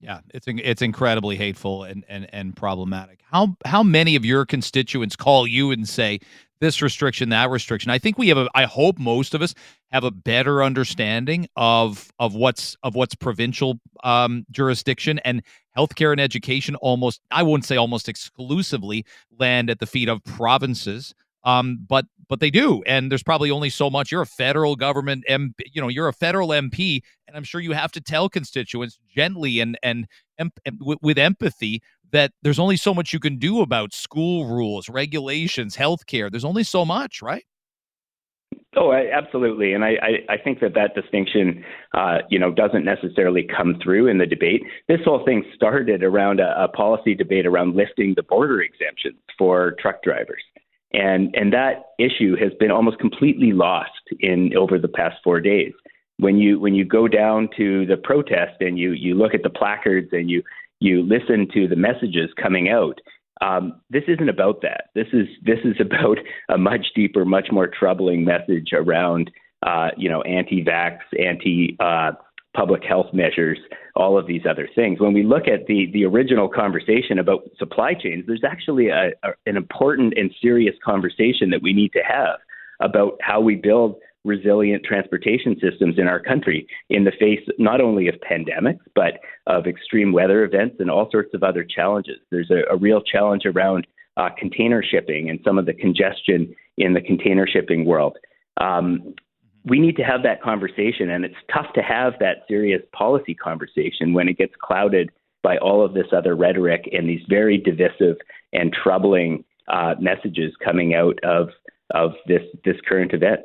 Yeah, it's it's incredibly hateful and, and and problematic. How how many of your constituents call you and say this restriction, that restriction? I think we have a. I hope most of us have a better understanding of of what's of what's provincial um, jurisdiction and healthcare and education. Almost, I wouldn't say almost exclusively land at the feet of provinces. Um, but but they do, and there's probably only so much. You're a federal government MP, you know, you're a federal MP, and I'm sure you have to tell constituents gently and and, and, with empathy that there's only so much you can do about school rules, regulations, healthcare. There's only so much, right? Oh, absolutely, and I, I, I think that that distinction, uh, you know, doesn't necessarily come through in the debate. This whole thing started around a, a policy debate around lifting the border exemptions for truck drivers. And, and that issue has been almost completely lost in over the past four days. When you, when you go down to the protest and you, you look at the placards and you, you listen to the messages coming out, um, this isn't about that. This is, this is about a much deeper, much more troubling message around, uh, you know, anti-vax, anti, uh, public health measures, all of these other things. When we look at the, the original conversation about supply chains, there's actually a, a, an important and serious conversation that we need to have about how we build resilient transportation systems in our country in the face not only of pandemics, but of extreme weather events and all sorts of other challenges. There's a, a real challenge around uh, container shipping and some of the congestion in the container shipping world. Um, we need to have that conversation, and it's tough to have that serious policy conversation when it gets clouded by all of this other rhetoric and these very divisive and troubling uh, messages coming out of of this this current event.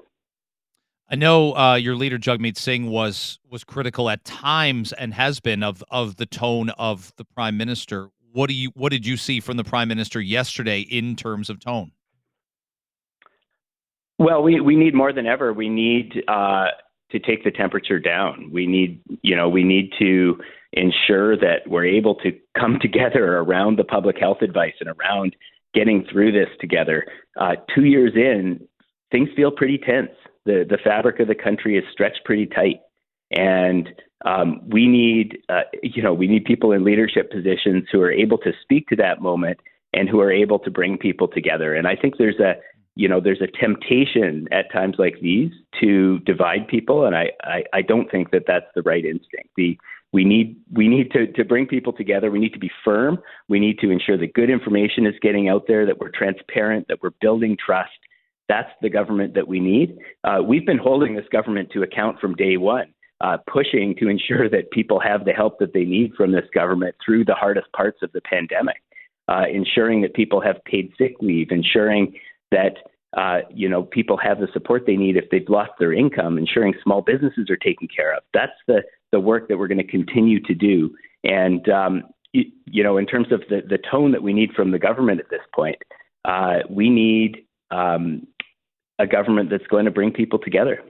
I know uh, your leader Jagmeet Singh was was critical at times and has been of of the tone of the prime minister. What do you what did you see from the prime minister yesterday in terms of tone? Well, we, we need more than ever. We need uh, to take the temperature down. We need, you know, we need to ensure that we're able to come together around the public health advice and around getting through this together. Uh, two years in, things feel pretty tense. The the fabric of the country is stretched pretty tight, and um, we need, uh, you know, we need people in leadership positions who are able to speak to that moment and who are able to bring people together. And I think there's a you know there's a temptation at times like these to divide people, and I I, I don't think that that's the right instinct. The we need we need to, to bring people together. We need to be firm. We need to ensure that good information is getting out there, that we're transparent, that we're building trust. That's the government that we need. Uh, we've been holding this government to account from day one, uh, pushing to ensure that people have the help that they need from this government through the hardest parts of the pandemic, uh, ensuring that people have paid sick leave, ensuring that uh, you know people have the support they need if they've lost their income, ensuring small businesses are taken care of. That's the the work that we're going to continue to do. And um, you, you, know, in terms of the, the tone that we need from the government at this point, uh, we need um, a government that's going to bring people together.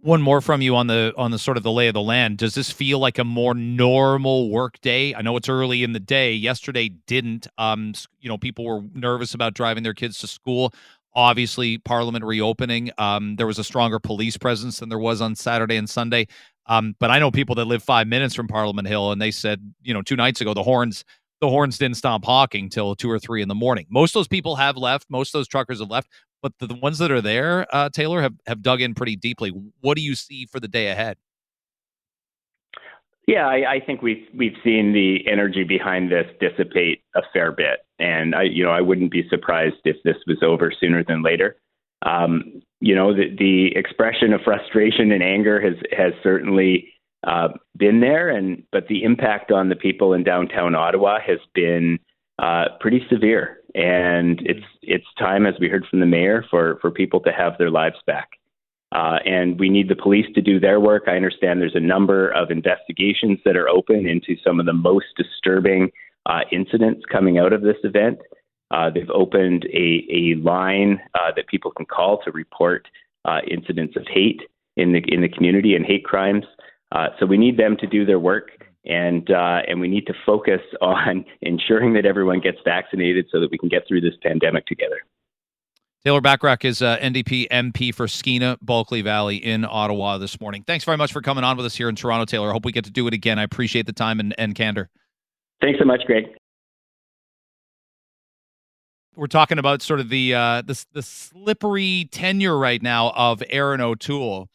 One more from you on the on the sort of the lay of the land. Does this feel like a more normal work day? I know it's early in the day. Yesterday didn't. Um, you know, people were nervous about driving their kids to school. Obviously, Parliament reopening. Um, there was a stronger police presence than there was on Saturday and Sunday. Um, but I know people that live five minutes from Parliament Hill, and they said, you know, two nights ago the horns the horns didn't stop honking till two or three in the morning. Most of those people have left. Most of those truckers have left, but the, the ones that are there, uh, Taylor, have have dug in pretty deeply. What do you see for the day ahead? Yeah, I, I think we've we've seen the energy behind this dissipate a fair bit, and I, you know, I wouldn't be surprised if this was over sooner than later. Um, you know, the, the expression of frustration and anger has has certainly uh, been there, and but the impact on the people in downtown Ottawa has been uh, pretty severe. And it's it's time, as we heard from the mayor, for for people to have their lives back. Uh, and we need the police to do their work. I understand there's a number of investigations that are open into some of the most disturbing uh, incidents coming out of this event. Uh, they've opened a, a line uh, that people can call to report uh, incidents of hate in the in the community and hate crimes. Uh, so we need them to do their work, and uh, and we need to focus on ensuring that everyone gets vaccinated so that we can get through this pandemic together. Taylor Bachrach is uh, NDP MP for Skeena, Bulkley Valley in Ottawa this morning. Thanks very much for coming on with us here in Toronto, Taylor. I hope we get to do it again. I appreciate the time and, and candor. Thanks so much, Greg we're talking about sort of the uh, the the slippery tenure right now of Erin O'Toole.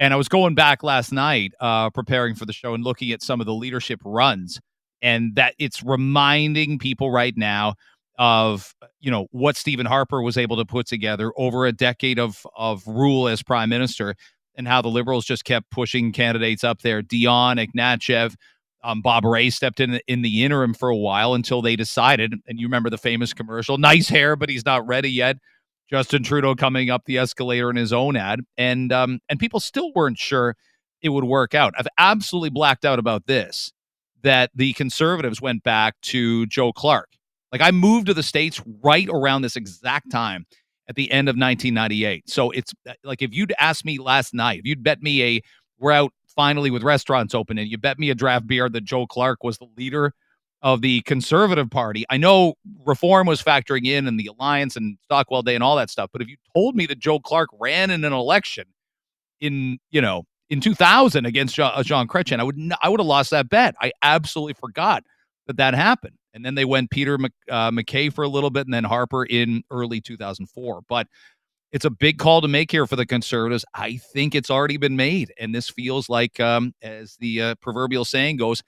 And I was going back last night, uh, preparing for the show and looking at some of the leadership runs, and that it's reminding people right now of you know what Stephen Harper was able to put together over a decade of of rule as prime minister, and how the Liberals just kept pushing candidates up there. Dion Ignatieff, um, Bob Rae stepped in in the interim for a while until they decided. And you remember the famous commercial: "Nice hair, but he's not ready yet." Justin Trudeau coming up the escalator in his own ad, and um, and people still weren't sure it would work out. I've absolutely blacked out about this that the Conservatives went back to Joe Clark. Like I moved to the states right around this exact time at the end of 1998. So it's uh, like if you'd asked me last night, if you'd bet me a we're out finally with restaurants open and you bet me a draft beer that Joe Clark was the leader of the conservative party. I know reform was factoring in and the alliance and Stockwell Day and all that stuff, but if you told me that Joe Clark ran in an election in, you know, in 2000 against John uh, Jean Chrétien, I would I would have lost that bet. I absolutely forgot that that happened. And then they went Peter Mc, uh, MacKay for a little bit and then Harper in early 2004. But it's a big call to make here for the conservatives. I think it's already been made, and this feels like, um, as the uh, proverbial saying goes,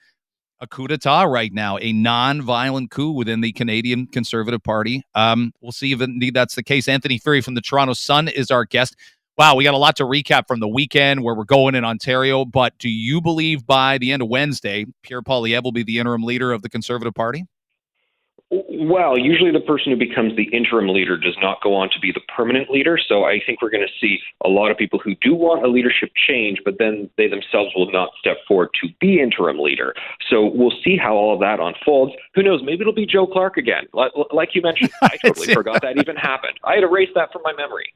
a coup d'état right now, a non-violent coup within the Canadian Conservative Party. Um, we'll see if indeed that's the case. Anthony Furey from the Toronto Sun is our guest. Wow, we got a lot to recap from the weekend where we're going in Ontario. But do you believe by the end of Wednesday, Pierre Poilievre will be the interim leader of the Conservative Party? Well, usually the person who becomes the interim leader does not go on to be the permanent leader. So I think we're going to see a lot of people who do want a leadership change, but then they themselves will not step forward to be interim leader. So we'll see how all of that unfolds. Who knows? Maybe it'll be Joe Clark again. Like you mentioned, I totally forgot that even happened. I had erased that from my memory.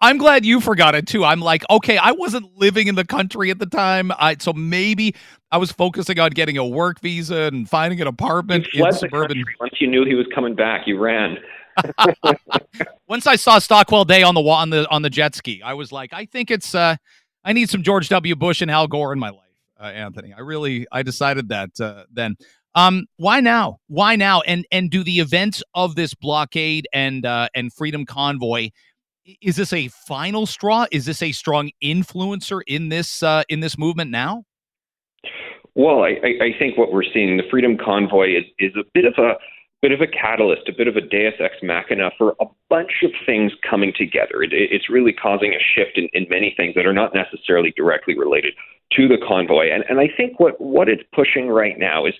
I'm glad you forgot it too. I'm like, okay, I wasn't living in the country at the time, I, so maybe I was focusing on getting a work visa and finding an apartment in suburban. Once you knew he was coming back, you ran. Once I saw Stockwell Day on the on the on the jet ski, I was like, I think it's uh, I need some George W. Bush and Al Gore in my life, uh, Anthony. I really I decided that uh, then. Um, why now? Why now? And and do the events of this blockade and uh, and freedom convoy is this a final straw? Is this a strong influencer in this uh, in this movement now? Well, I, I think what we're seeing, the Freedom Convoy, is, is a bit of a bit of a catalyst, a bit of a Deus ex machina for a bunch of things coming together. It, it's really causing a shift in, in many things that are not necessarily directly related to the convoy. And, and I think what, what it's pushing right now is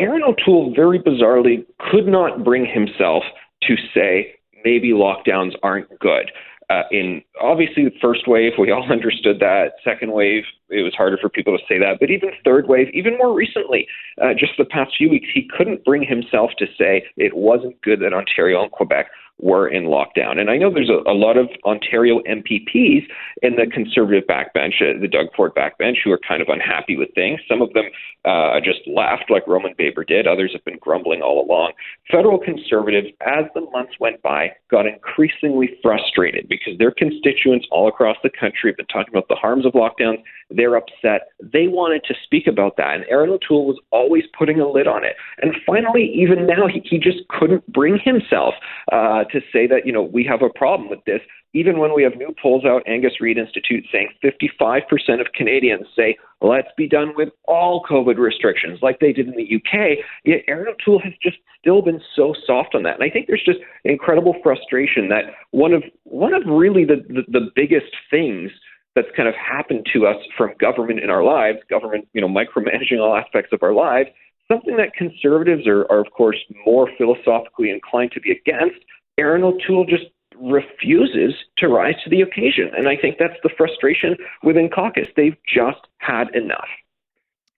Erin O'Toole very bizarrely could not bring himself to say maybe lockdowns aren't good. Uh, in obviously the first wave, we all understood that. Second wave, it was harder for people to say that. But even third wave, even more recently, uh, just the past few weeks, he couldn't bring himself to say it wasn't good that Ontario and Quebec were in lockdown. And I know there's a, a lot of Ontario MPPs in the conservative backbench, uh, the Doug Ford backbench, who are kind of unhappy with things. Some of them uh, just laughed like Roman Baber did. Others have been grumbling all along. Federal conservatives, as the months went by, got increasingly frustrated because their constituents all across the country have been talking about the harms of lockdowns. They're upset. They wanted to speak about that. And Erin O'Toole was always putting a lid on it. And finally, even now, he, he just couldn't bring himself uh, to say that, you know, we have a problem with this. Even when we have new polls out, Angus Reid Institute saying 55% of Canadians say, let's be done with all COVID restrictions like they did in the UK. Yet Erin O'Toole has just still been so soft on that. And I think there's just incredible frustration that one of one of really the, the, the biggest things that's kind of happened to us from government in our lives, government, you know, micromanaging all aspects of our lives, something that conservatives are, are of course more philosophically inclined to be against Erin O'Toole just refuses to rise to the occasion. And I think that's the frustration within caucus. They've just had enough.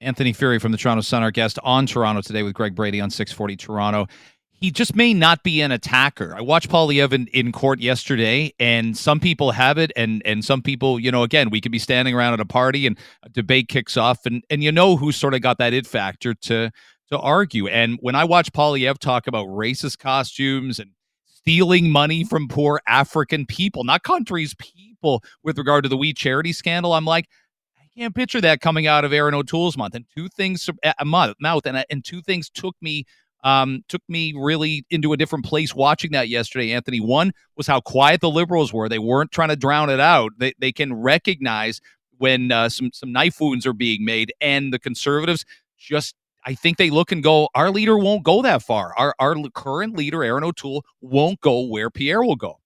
Anthony Furey from the Toronto Sun, our guest on Toronto today with Greg Brady on 640 Toronto. He just may not be an attacker. I watched Poilievre in, in court yesterday, and some people have it, and and some people, you know, again, we could be standing around at a party and a debate kicks off, and and you know who sort of got that it factor to to argue. And when I watch Poilievre talk about racist costumes and stealing money from poor African people, not countries, people, with regard to the We Charity scandal. I'm like, I can't picture that coming out of Erin O'Toole's month. And two things a month mouth, and and two things took me um, took me really into a different place watching that yesterday, Anthony. One was how quiet the liberals were. They weren't trying to drown it out. They, they can recognize when uh, some, some knife wounds are being made, and the conservatives just I think they look and go, our leader won't go that far. Our our current leader, Erin O'Toole, won't go where Pierre will go.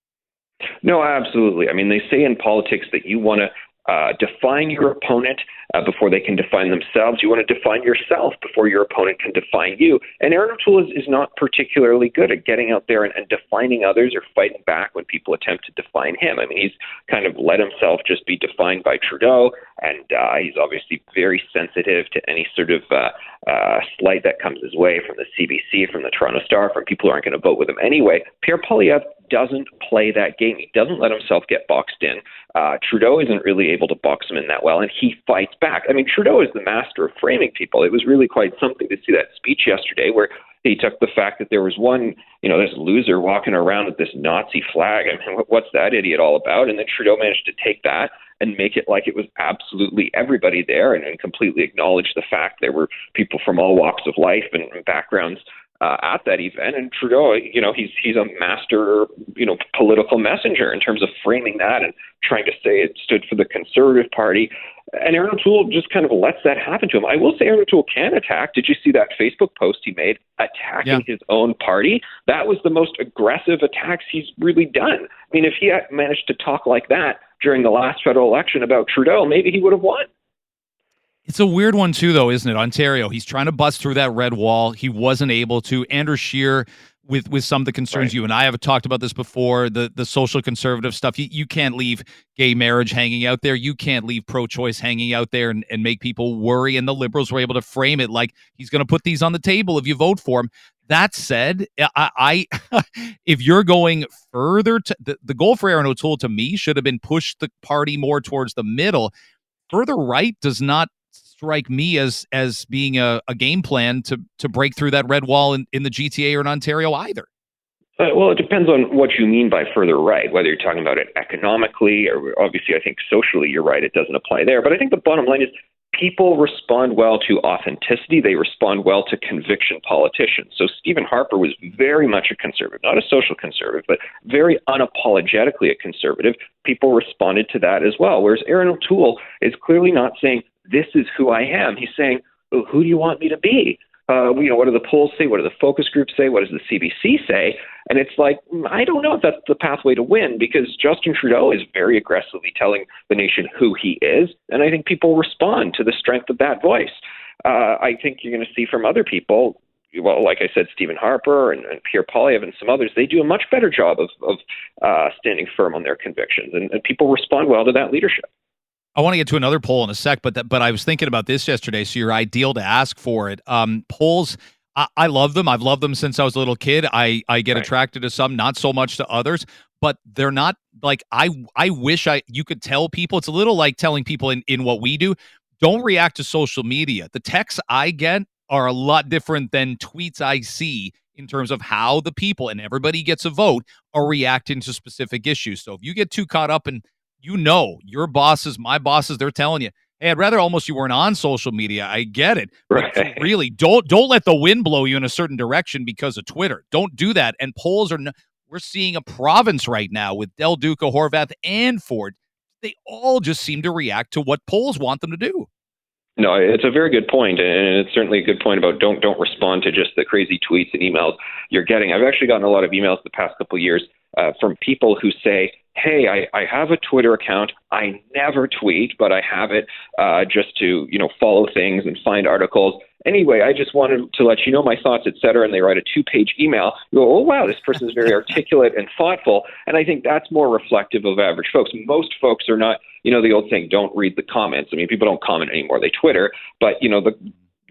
No, absolutely. I mean, they say in politics that you want to uh, define your opponent uh, before they can define themselves. You want to define yourself before your opponent can define you. And Erin O'Toole is, is not particularly good at getting out there and, and defining others or fighting back when people attempt to define him. I mean, he's kind of let himself just be defined by Trudeau, and uh, he's obviously very sensitive to any sort of uh, uh, slight that comes his way from the CBC, from the Toronto Star, from people who aren't going to vote with him anyway. Pierre Poilievre doesn't play that game. He doesn't let himself get boxed in. Uh, Trudeau isn't really able to box him in that well, and he fights back. I mean, Trudeau is the master of framing people. It was really quite something to see that speech yesterday where he took the fact that there was one, you know, this loser walking around with this Nazi flag. I mean, what's that idiot all about? And then Trudeau managed to take that and make it like it was absolutely everybody there and, and completely acknowledge the fact there were people from all walks of life and, and backgrounds uh, at that event. And Trudeau, you know, he's he's a master, you know, political messenger in terms of framing that and trying to say it stood for the Conservative Party. And Erin O'Toole just kind of lets that happen to him. I will say Erin O'Toole can attack. Did you see that Facebook post he made attacking yeah. his own party? That was the most aggressive attacks he's really done. I mean, if he had managed to talk like that during the last federal election about Trudeau, maybe he would have won. It's a weird one too, though, isn't it? Ontario. He's trying to bust through that red wall. He wasn't able to. Andrew Scheer, with with some of the concerns right. you and I have talked about this before, the the social conservative stuff. You, you can't leave gay marriage hanging out there. You can't leave pro-choice hanging out there and, and make people worry. And the liberals were able to frame it like he's going to put these on the table if you vote for him. That said, I, I if you're going further to the, the goal for Erin O'Toole to me should have been push the party more towards the middle. Further right does not strike me as as being a, a game plan to to break through that red wall in, in the GTA or in Ontario either. Uh, well, it depends on what you mean by further right, whether you're talking about it economically or obviously, I think socially, you're right, it doesn't apply there. But I think the bottom line is people respond well to authenticity. They respond well to conviction politicians. So Stephen Harper was very much a conservative, not a social conservative, but very unapologetically a conservative. People responded to that as well. Whereas Erin O'Toole is clearly not saying, this is who I am. He's saying, well, who do you want me to be? Uh, you know, what do the polls say? What do the focus groups say? What does the CBC say? And it's like, mm, I don't know if that's the pathway to win because Justin Trudeau is very aggressively telling the nation who he is. And I think people respond to the strength of that voice. Uh, I think you're going to see from other people, well, like I said, Stephen Harper and, and Pierre Poilievre and some others, they do a much better job of, of uh, standing firm on their convictions. And, and people respond well to that leadership. I want to get to another poll in a sec, but that, but I was thinking about this yesterday. So you're ideal to ask for it. Um, polls, I, I, love them. I've loved them since I was a little kid. I I get right. attracted to some, not so much to others. But they're not like I. I wish I you could tell people. It's a little like telling people in in what we do. Don't react to social media. The texts I get are a lot different than tweets I see in terms of how the people and everybody gets a vote are reacting to specific issues. So if you get too caught up in you know your bosses, my bosses, they're telling you, hey, I'd rather almost you weren't on social media. I get it. Right. But really, don't don't let the wind blow you in a certain direction because of Twitter. Don't do that. And polls are we're seeing a province right now with Del Duca, Horvath, and Ford. They all just seem to react to what polls want them to do. No, it's a very good point, and it's certainly a good point about don't don't respond to just the crazy tweets and emails you're getting. I've actually gotten a lot of emails the past couple of years uh, from people who say, hey, I, I have a Twitter account. I never tweet, but I have it uh, just to you know follow things and find articles. Anyway, I just wanted to let you know my thoughts, et cetera. And they write a two-page email. You go, oh wow, this person is very articulate and thoughtful. And I think that's more reflective of average folks. Most folks are not, you know, the old saying, don't read the comments. I mean, people don't comment anymore; they Twitter. But you know, the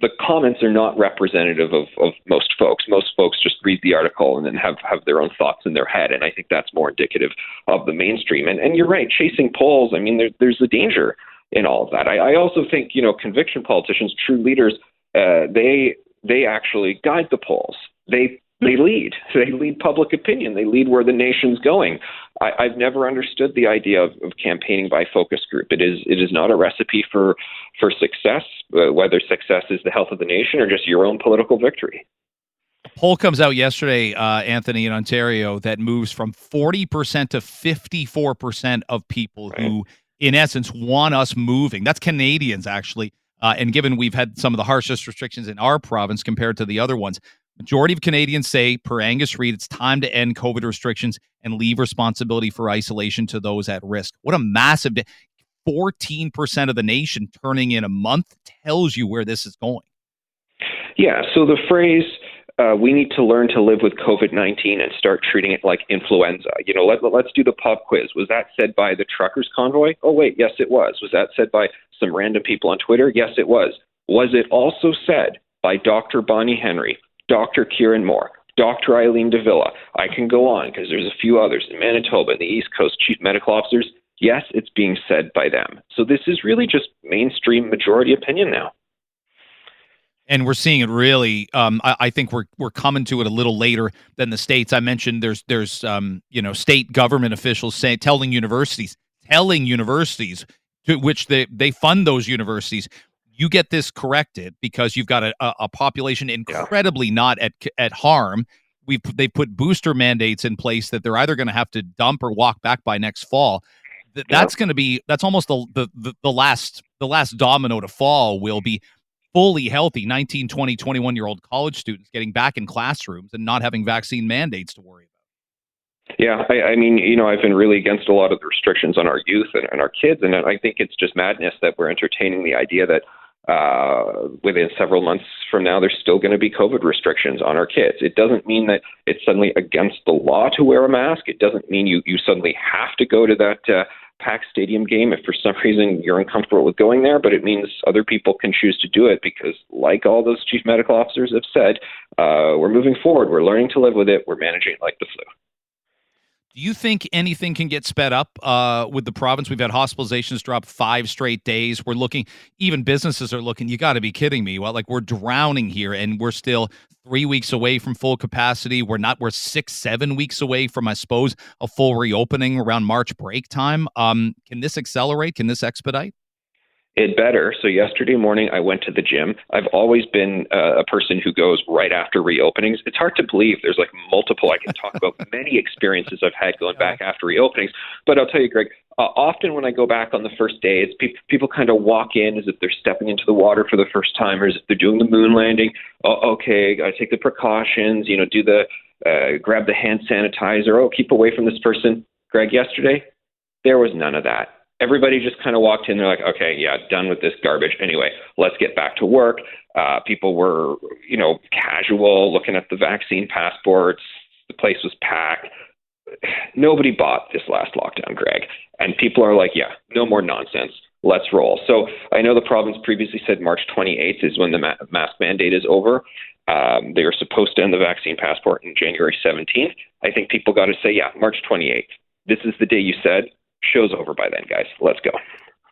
the comments are not representative of, of most folks. Most folks just read the article and then have, have their own thoughts in their head. And I think that's more indicative of the mainstream. And, and you're right, chasing polls, I mean, there, there's a danger in all of that. I, I also think, you know, conviction politicians, true leaders, uh, they they actually guide the polls. They they lead. They lead public opinion. They lead where the nation's going. I, I've never understood the idea of, of campaigning by focus group. It is it is not a recipe for for success. Uh, whether success is the health of the nation or just your own political victory. A poll comes out yesterday, uh, Anthony, in Ontario, that moves from forty percent to fifty-four percent of people right. who, in essence, want us moving. That's Canadians actually. Uh, and given we've had some of the harshest restrictions in our province compared to the other ones, Majority of Canadians say, per Angus Reid, it's time to end COVID restrictions and leave responsibility for isolation to those at risk. What a massive 14% of the nation turning in a month tells you where this is going. Yeah. So the phrase, uh, we need to learn to live with COVID 19 and start treating it like influenza. You know, let, let's do the pub quiz. Was that said by the truckers' convoy? Oh, wait, yes, it was. Was that said by some random people on Twitter? Yes, it was. Was it also said by Dr. Bonnie Henry, Dr. Kieran Moore, Dr. Eileen de Villa. I can go on because there's a few others in Manitoba and the East Coast chief medical officers. Yes, it's being said by them. So this is really just mainstream majority opinion now. And we're seeing it really. Um, I, I, think we're we're coming to it a little later than the states. I mentioned there's there's um, you know state government officials saying telling universities telling universities to which they they fund those universities you get this corrected because you've got a, a population incredibly yeah. not at at harm. We've they put booster mandates in place that they're either going to have to dump or walk back by next fall. That, that's going to be that's almost the, the the last the last domino to fall will be fully healthy 19 20 21 year old college students getting back in classrooms and not having vaccine mandates to worry about yeah, I, I mean, you know, I've been really against a lot of the restrictions on our youth and, and our kids, and I think it's just madness that we're entertaining the idea that uh, within several months from now, there's still going to be COVID restrictions on our kids. It doesn't mean that it's suddenly against the law to wear a mask. It doesn't mean you, you suddenly have to go to that uh, packed stadium game if for some reason you're uncomfortable with going there, but it means other people can choose to do it because, like all those chief medical officers have said, uh, we're moving forward. We're learning to live with it. We're managing it like the flu. Do you think anything can get sped up uh, with the province? We've had hospitalizations drop five straight days. We're looking, even businesses are looking. You got to be kidding me! Well, like we're drowning here, and we're still three weeks away from full capacity. We're not. We're six, seven weeks away from, I suppose, a full reopening around March break time. Um, can this accelerate? Can this expedite? It better. So yesterday morning, I went to the gym. I've always been uh, a person who goes right after reopenings. It's hard to believe there's like multiple. I can talk about many experiences I've had going back after reopenings. But I'll tell you, Greg, uh, often when I go back on the first day, it's pe- people kind of walk in as if they're stepping into the water for the first time, or as if they're doing the moon landing. Oh, okay, I take the precautions. You know, do the uh, grab the hand sanitizer. Oh, keep away from this person. Greg, yesterday there was none of that everybody just kind of walked in. They're like, okay, yeah, done with this garbage. Anyway, let's get back to work. Uh, people were, you know, casual, looking at the vaccine passports. The place was packed. Nobody bought this last lockdown, Greg. And people are like, yeah, no more nonsense. Let's roll. So I know the province previously said March 28th is when the ma- mask mandate is over. Um, they were supposed to end the vaccine passport in January 17th. I think people got to say, yeah, March 28th. This is the day you said show's over by then, guys. Let's go.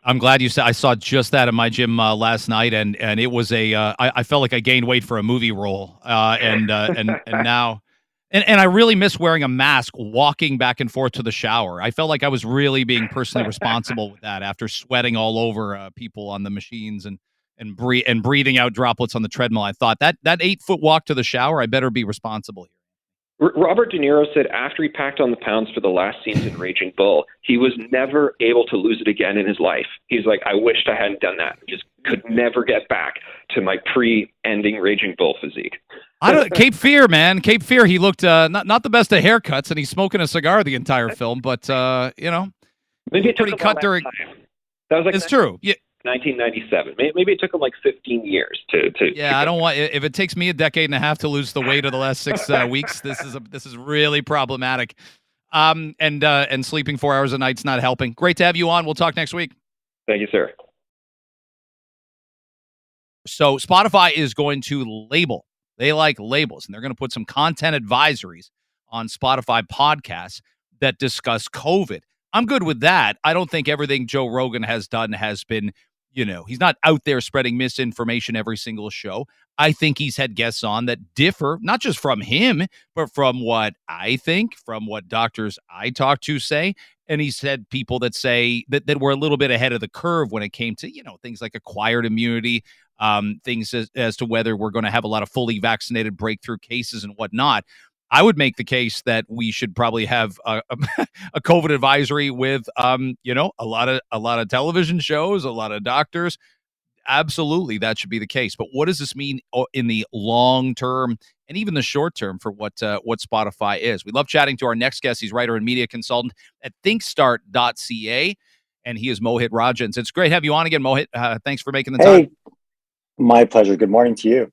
I'm glad you said. I saw just that in my gym uh, last night, and and it was a. Uh, I, I felt like I gained weight for a movie role, uh, and uh, and and now, and and I really miss wearing a mask, walking back and forth to the shower. I felt like I was really being personally responsible with that after sweating all over uh, people on the machines and and breathe and breathing out droplets on the treadmill. I thought that that eight foot walk to the shower, I better be responsible here. Robert De Niro said after he packed on the pounds for the last scenes in Raging Bull, he was never able to lose it again in his life. He's like, I wished I hadn't done that. Just could never get back to my pre-ending Raging Bull physique. I don't Cape Fear, man. Cape Fear. He looked uh, not not the best of haircuts, and he's smoking a cigar the entire film. But uh, you know, maybe pretty cut during. Time. That was like it's true. Yeah, 1997. Maybe it took him like 15 years to. to yeah, to I don't want. If it takes me a decade and a half to lose the weight of the last six uh, weeks, this is a, this is really problematic. Um, and uh, and sleeping four hours a night's not helping. Great to have you on. We'll talk next week. Thank you, sir. So Spotify is going to label. They like labels, and they're going to put some content advisories on Spotify podcasts that discuss COVID. I'm good with that. I don't think everything Joe Rogan has done has been you know, he's not out there spreading misinformation every single show. I think he's had guests on that differ, not just from him, but from what I think, from what doctors I talk to say. And he's had people that say that, that were a little bit ahead of the curve when it came to, you know, things like acquired immunity, um, things as, as to whether we're going to have a lot of fully vaccinated breakthrough cases and whatnot. I would make the case that we should probably have a, a, COVID advisory with, um, you know, a lot of a lot of television shows, a lot of doctors. Absolutely, that should be the case. But what does this mean uh, in the long term and even the short term for what uh, what Spotify is? We love chatting to our next guest. He's writer and media consultant at ThinkStart.ca, and he is Mohit Rajhans. It's great to have you on again, Mohit. Uh, thanks for making the hey, time. My pleasure. Good morning to you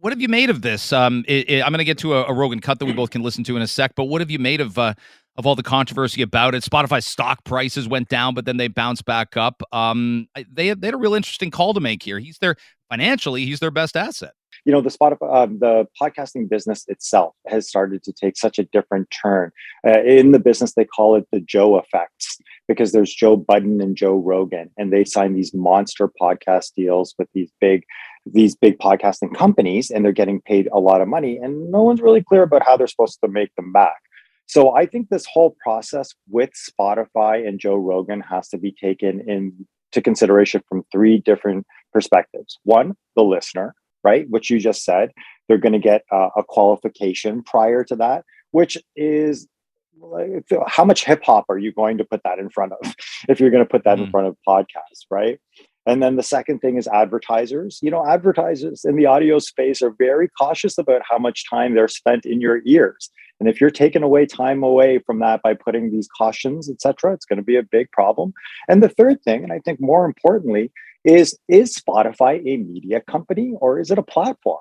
what have you made of this? Um, it, it, I'm going to get to a, a, Rogan cut that we both can listen to in a sec. But what have you made of uh, of all the controversy about it? Spotify stock prices went down, but then they bounced back up. Um, they they had a real interesting call to make here. He's their financially, he's their best asset. You know, the Spotify, um, the podcasting business itself has started to take such a different turn. Uh, in the business, they call it the Joe effects because there's Joe Budden and Joe Rogan, and they sign these monster podcast deals with these big these big podcasting companies and they're getting paid a lot of money and no one's really clear about how they're supposed to make them back. So I think this whole process with Spotify and Joe Rogan has to be taken into consideration from three different perspectives. One, the listener, right? Which you just said, they're going to get uh, a qualification prior to that, which is how much hip hop are you going to put that in front of if you're going to put that mm. in front of podcasts, right? And then the second thing is advertisers. You know, advertisers in the audio space are very cautious about how much time they're spent in your ears. And if you're taking away time away from that by putting these cautions, et cetera, it's going to be a big problem. And the third thing, and I think more importantly, is is Spotify a media company or is it a platform?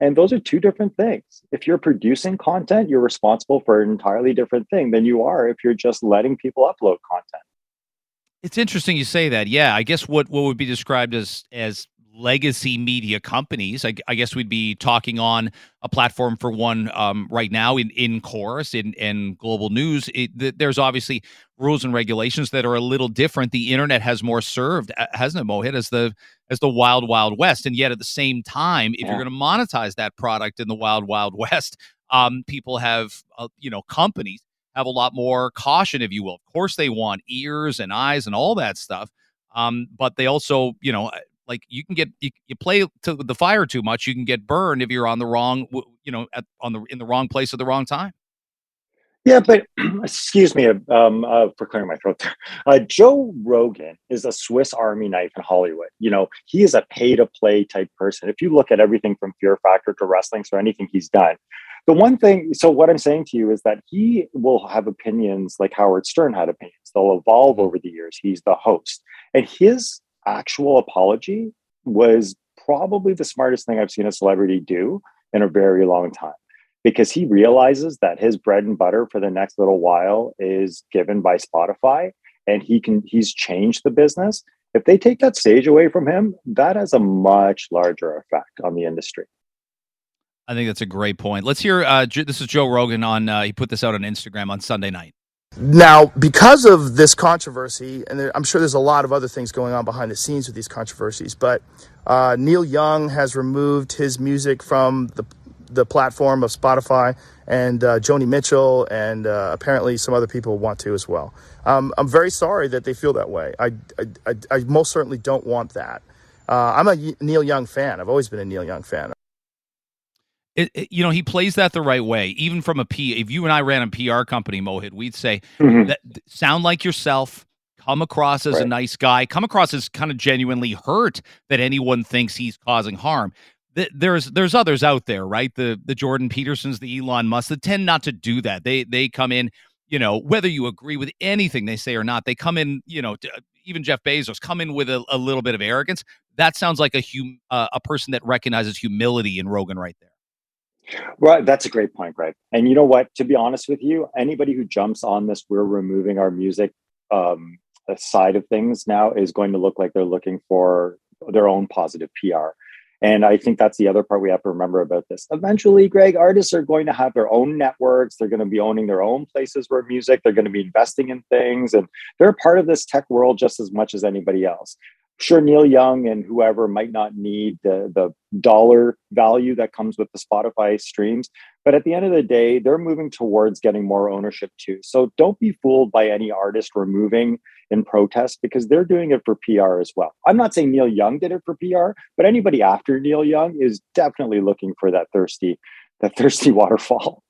And those are two different things. If you're producing content, you're responsible for an entirely different thing than you are if you're just letting people upload content. It's interesting you say that. Yeah, I guess what what would be described as as legacy media companies. I, I guess we'd be talking on a platform for one um, right now in in Corus in in global news. It, th- there's obviously rules and regulations that are a little different. The internet has more served, hasn't it, Mohit, as the as the wild wild west, and yet at the same time, if yeah. you're going to monetize that product in the wild wild west, um, people have uh, you know companies have a lot more caution, if you will. Of course, they want ears and eyes and all that stuff. Um, but they also, you know, like you can get you, you play to the fire too much, you can get burned if you're on the wrong, you know, at, on the in the wrong place at the wrong time. Yeah, but excuse me um, uh, for clearing my throat there. Uh, Joe Rogan is a Swiss Army knife in Hollywood. You know, he is a pay to play type person. If you look at everything from Fear Factor to wrestling, so anything he's done, the one thing, so what I'm saying to you is that he will have opinions like Howard Stern had opinions. They'll evolve over the years. He's the host. And his actual apology was probably the smartest thing I've seen a celebrity do in a very long time because he realizes that his bread and butter for the next little while is given by Spotify and he can he's changed the business. If they take that stage away from him, that has a much larger effect on the industry. I think that's a great point. Let's hear. Uh, this is Joe Rogan on. Uh, he put this out on Instagram on Sunday night. Now, because of this controversy, and there, I'm sure there's a lot of other things going on behind the scenes with these controversies, but uh, Neil Young has removed his music from the the platform of Spotify, and uh, Joni Mitchell, and uh, apparently some other people want to as well. Um, I'm very sorry that they feel that way. I, I, I, I most certainly don't want that. Uh, I'm a Neil Young fan. I've always been a Neil Young fan. It, it, you know, he plays that the right way. Even from a P, if you and I ran a PR company, Mohit, we'd say mm-hmm. that sound like yourself, come across as right. a nice guy, come across as kind of genuinely hurt that anyone thinks he's causing harm. There's there's others out there, right? The the Jordan Petersons, the Elon Musk, that tend not to do that. They they come in, you know, whether you agree with anything they say or not, they come in, you know, even Jeff Bezos come in with a, a little bit of arrogance. That sounds like a hum, uh, a person that recognizes humility in Rogan right there. Right, that's a great point, Greg. And you know what? To be honest with you, anybody who jumps on this, we're removing our music um, side of things now is going to look like they're looking for their own positive PR. And I think that's the other part we have to remember about this. Eventually, Greg, artists are going to have their own networks. They're going to be owning their own places where music. They're going to be investing in things, and they're part of this tech world just as much as anybody else sure neil young and whoever might not need the, the dollar value that comes with the spotify streams but at the end of the day they're moving towards getting more ownership too. So don't be fooled by any artist removing in protest because they're doing it for pr as well. I'm not saying neil young did it for pr but anybody after neil young is definitely looking for that thirsty that thirsty waterfall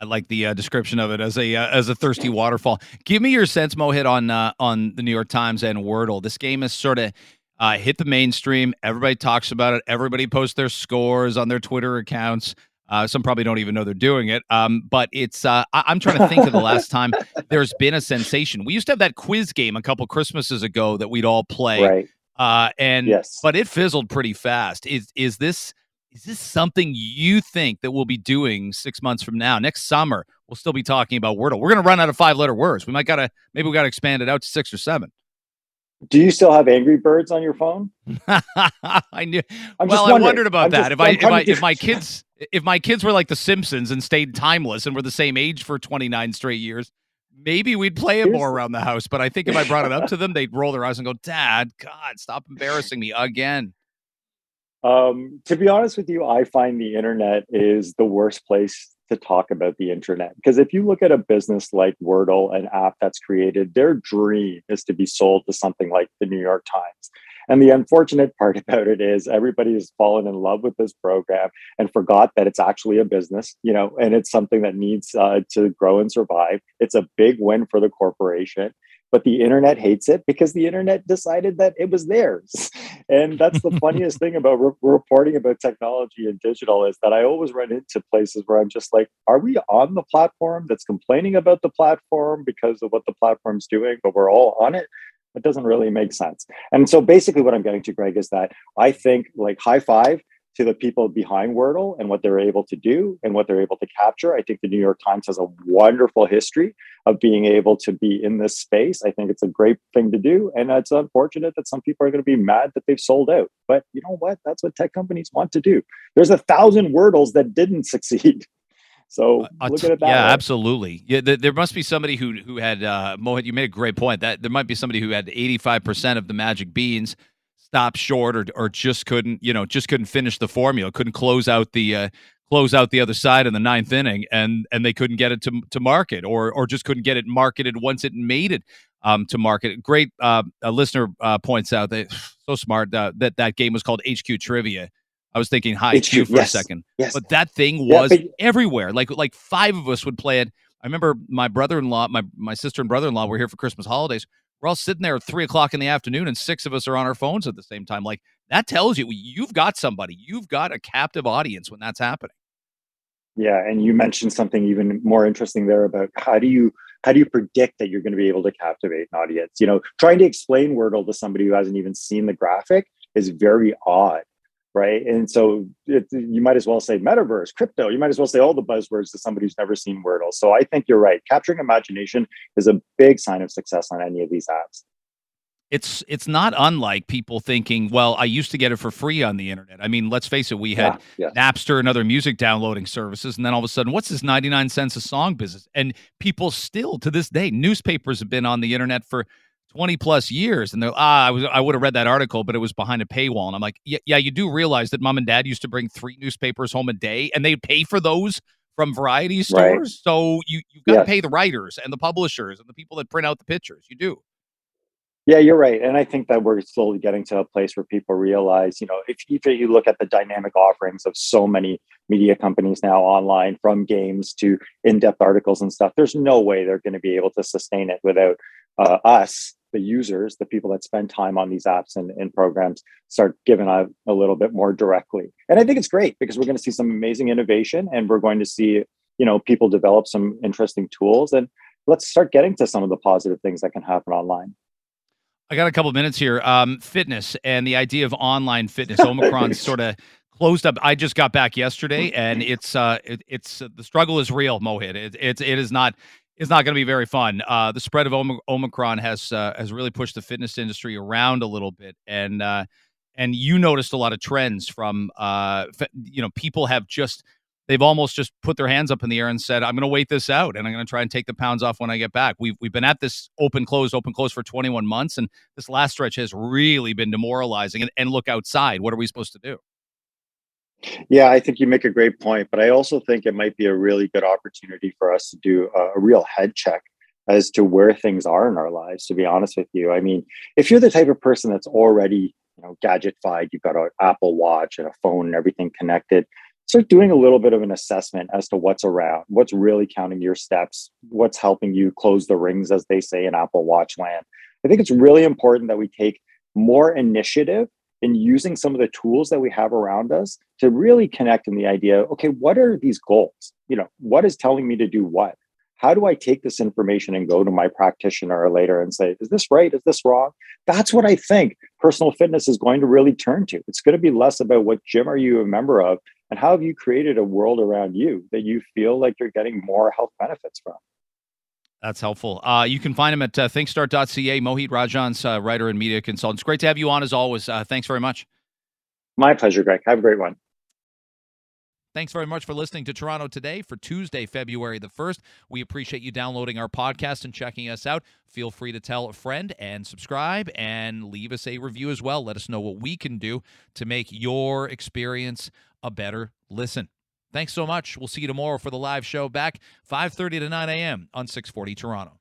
I like the uh, description of it as a uh, as a thirsty waterfall. Give me your sense, Mohit, on uh, on the New York Times and Wordle. This game has sort of uh, hit the mainstream. Everybody talks about it. Everybody posts their scores on their Twitter accounts. Uh, some probably don't even know they're doing it. Um, but it's uh, I- am trying to think of the last time there's been a sensation. We used to have that quiz game a couple Christmases ago that we'd all play. Right. Uh, and yes. but it fizzled pretty fast. Is is this is this something you think that we'll be doing six months from now? Next summer, we'll still be talking about Wordle. We're going to run out of five letter words. We might got to, maybe we got to expand it out to six or seven. Do you still have Angry Birds on your phone? I knew. I'm well, I wondered about I'm that. Just, if I, if I, if my kids, if my kids were like The Simpsons and stayed timeless and were the same age for 29 straight years, maybe we'd play it Here's, more around the house. But I think if I brought it up to them, they'd roll their eyes and go, "Dad, God, stop embarrassing me again." Um, to be honest with you, I find the internet is the worst place to talk about the internet because if you look at a business like Wordle, an app that's created, their dream is to be sold to something like the New York Times. And the unfortunate part about it is everybody has fallen in love with this program and forgot that it's actually a business, you know, and it's something that needs uh, to grow and survive. It's a big win for the corporation but the internet hates it because the internet decided that it was theirs. And that's the funniest thing about re- reporting about technology and digital is that I always run into places where I'm just like, are we on the platform that's complaining about the platform because of what the platform's doing, but we're all on it? It doesn't really make sense. And so basically, what I'm getting to, Greg, is that I think like High5 to the people behind Wordle and what they're able to do and what they're able to capture. I think the New York Times has a wonderful history of being able to be in this space. I think it's a great thing to do. And it's unfortunate that some people are going to be mad that they've sold out. But you know what? That's what tech companies want to do. There's a thousand Wordles that didn't succeed. So uh, look at it that Yeah, way. absolutely. Yeah, th- there must be somebody who who had uh, Mohit. You made a great point that there might be somebody who had 85 percent of the magic beans stopped short or or just couldn't you know just couldn't finish the formula, couldn't close out the uh, close out the other side in the ninth inning, and and they couldn't get it to to market or or just couldn't get it marketed once it made it. um, to market. Great uh, a listener uh, points out that so smart uh, that that game was called HQ Trivia. I was thinking high HQ, Q for yes, a second, yes. but that thing Yeah, was but- everywhere. Like like five of us would play it. I remember my brother-in-law, my my sister and brother-in-law were here for Christmas holidays. We're all sitting there at three o'clock in the afternoon, and six of us are on our phones at the same time. Like that tells you you've got somebody, you've got a captive audience when that's happening. Yeah, and you mentioned something even more interesting there about how do you how do you predict that you're going to be able to captivate an audience? You know, trying to explain Wordle to somebody who hasn't even seen the graphic is very odd, right? And so it, you might as well say metaverse, crypto. You might as well say all the buzzwords to somebody who's never seen Wordle. So I think you're right. Capturing imagination is a big sign of success on any of these apps. it's it's not unlike people thinking, well, I used to get it for free on the internet. I mean, let's face it, we had Yeah, Napster and other music downloading services, and then all of a sudden, what's this 99 cents a song business? And people still to this day, newspapers have been on the internet for 20 plus years, and they're ah, I was I would have read that article, but it was behind a paywall. And I'm like, yeah, yeah, you do realize that mom and dad used to bring three newspapers home a day and they'd pay for those from variety Right. stores. So you you've got to pay the writers and the publishers and the people that print out the pictures. You do. Yeah, you're right. And I think that we're slowly getting to a place where people realize, you know, if, if you look at the dynamic offerings of so many media companies now online, from games to in depth articles and stuff, there's no way they're going to be able to sustain it without uh, us, the users, the people that spend time on these apps and, and programs, start giving out a little bit more directly. And I think it's great because we're going to see some amazing innovation and we're going to see, you know, people develop some interesting tools. And let's start getting to some of the positive things that can happen online. I got a couple minutes here. Um, fitness and the idea of online fitness. Omicron sort of closed up. I just got back yesterday, and it's uh, it, it's uh, the struggle is real, Mohit. It, it's it is not it's not going to be very fun. Uh, the spread of Omicron has uh, has really pushed the fitness industry around a little bit, and uh, and you noticed a lot of trends from uh, you know people have just they've almost just put their hands up in the air and said, "I'm going to wait this out, and I'm going to try and take the pounds off when I get back." We've we've been at this open close open close for 21 months, and this last stretch has really been demoralizing. And, and look outside, what are we supposed to do? Yeah, I think you make a great point, but I also think it might be a really good opportunity for us to do a, a real head check as to where things are in our lives. To be honest with you, I mean, if you're the type of person that's already you know gadgetified, you've got an Apple Watch and a phone and everything connected. Start doing a little bit of an assessment as to what's around, what's really counting your steps, what's helping you close the rings, as they say in Apple Watch land. I think it's really important that we take more initiative in using some of the tools that we have around us to really connect in the idea okay what are these goals? You know what is telling me to do what? How do i take this information and go to my practitioner later and say is this right? Is this wrong? That's what i think personal fitness is going to really turn to. It's going to be less about what gym are you a member of and how have you created a world around you that you feel like you're getting more health benefits from That's helpful. Uh, you can find him at uh, thinkstart.ca. Mohit Rajhans uh, writer and media consultant. It's great to have you on as always. Uh, thanks very much. my pleasure greg have a great one Thanks very much for listening to Toronto Today for Tuesday, February the 1st. We appreciate you downloading our podcast and checking us out. Feel free to tell a friend and subscribe and leave us a review as well. Let us know what we can do to make your experience a better listen. Thanks so much. We'll see you tomorrow for the live show back 5:30 to 9 a.m. on 640 Toronto.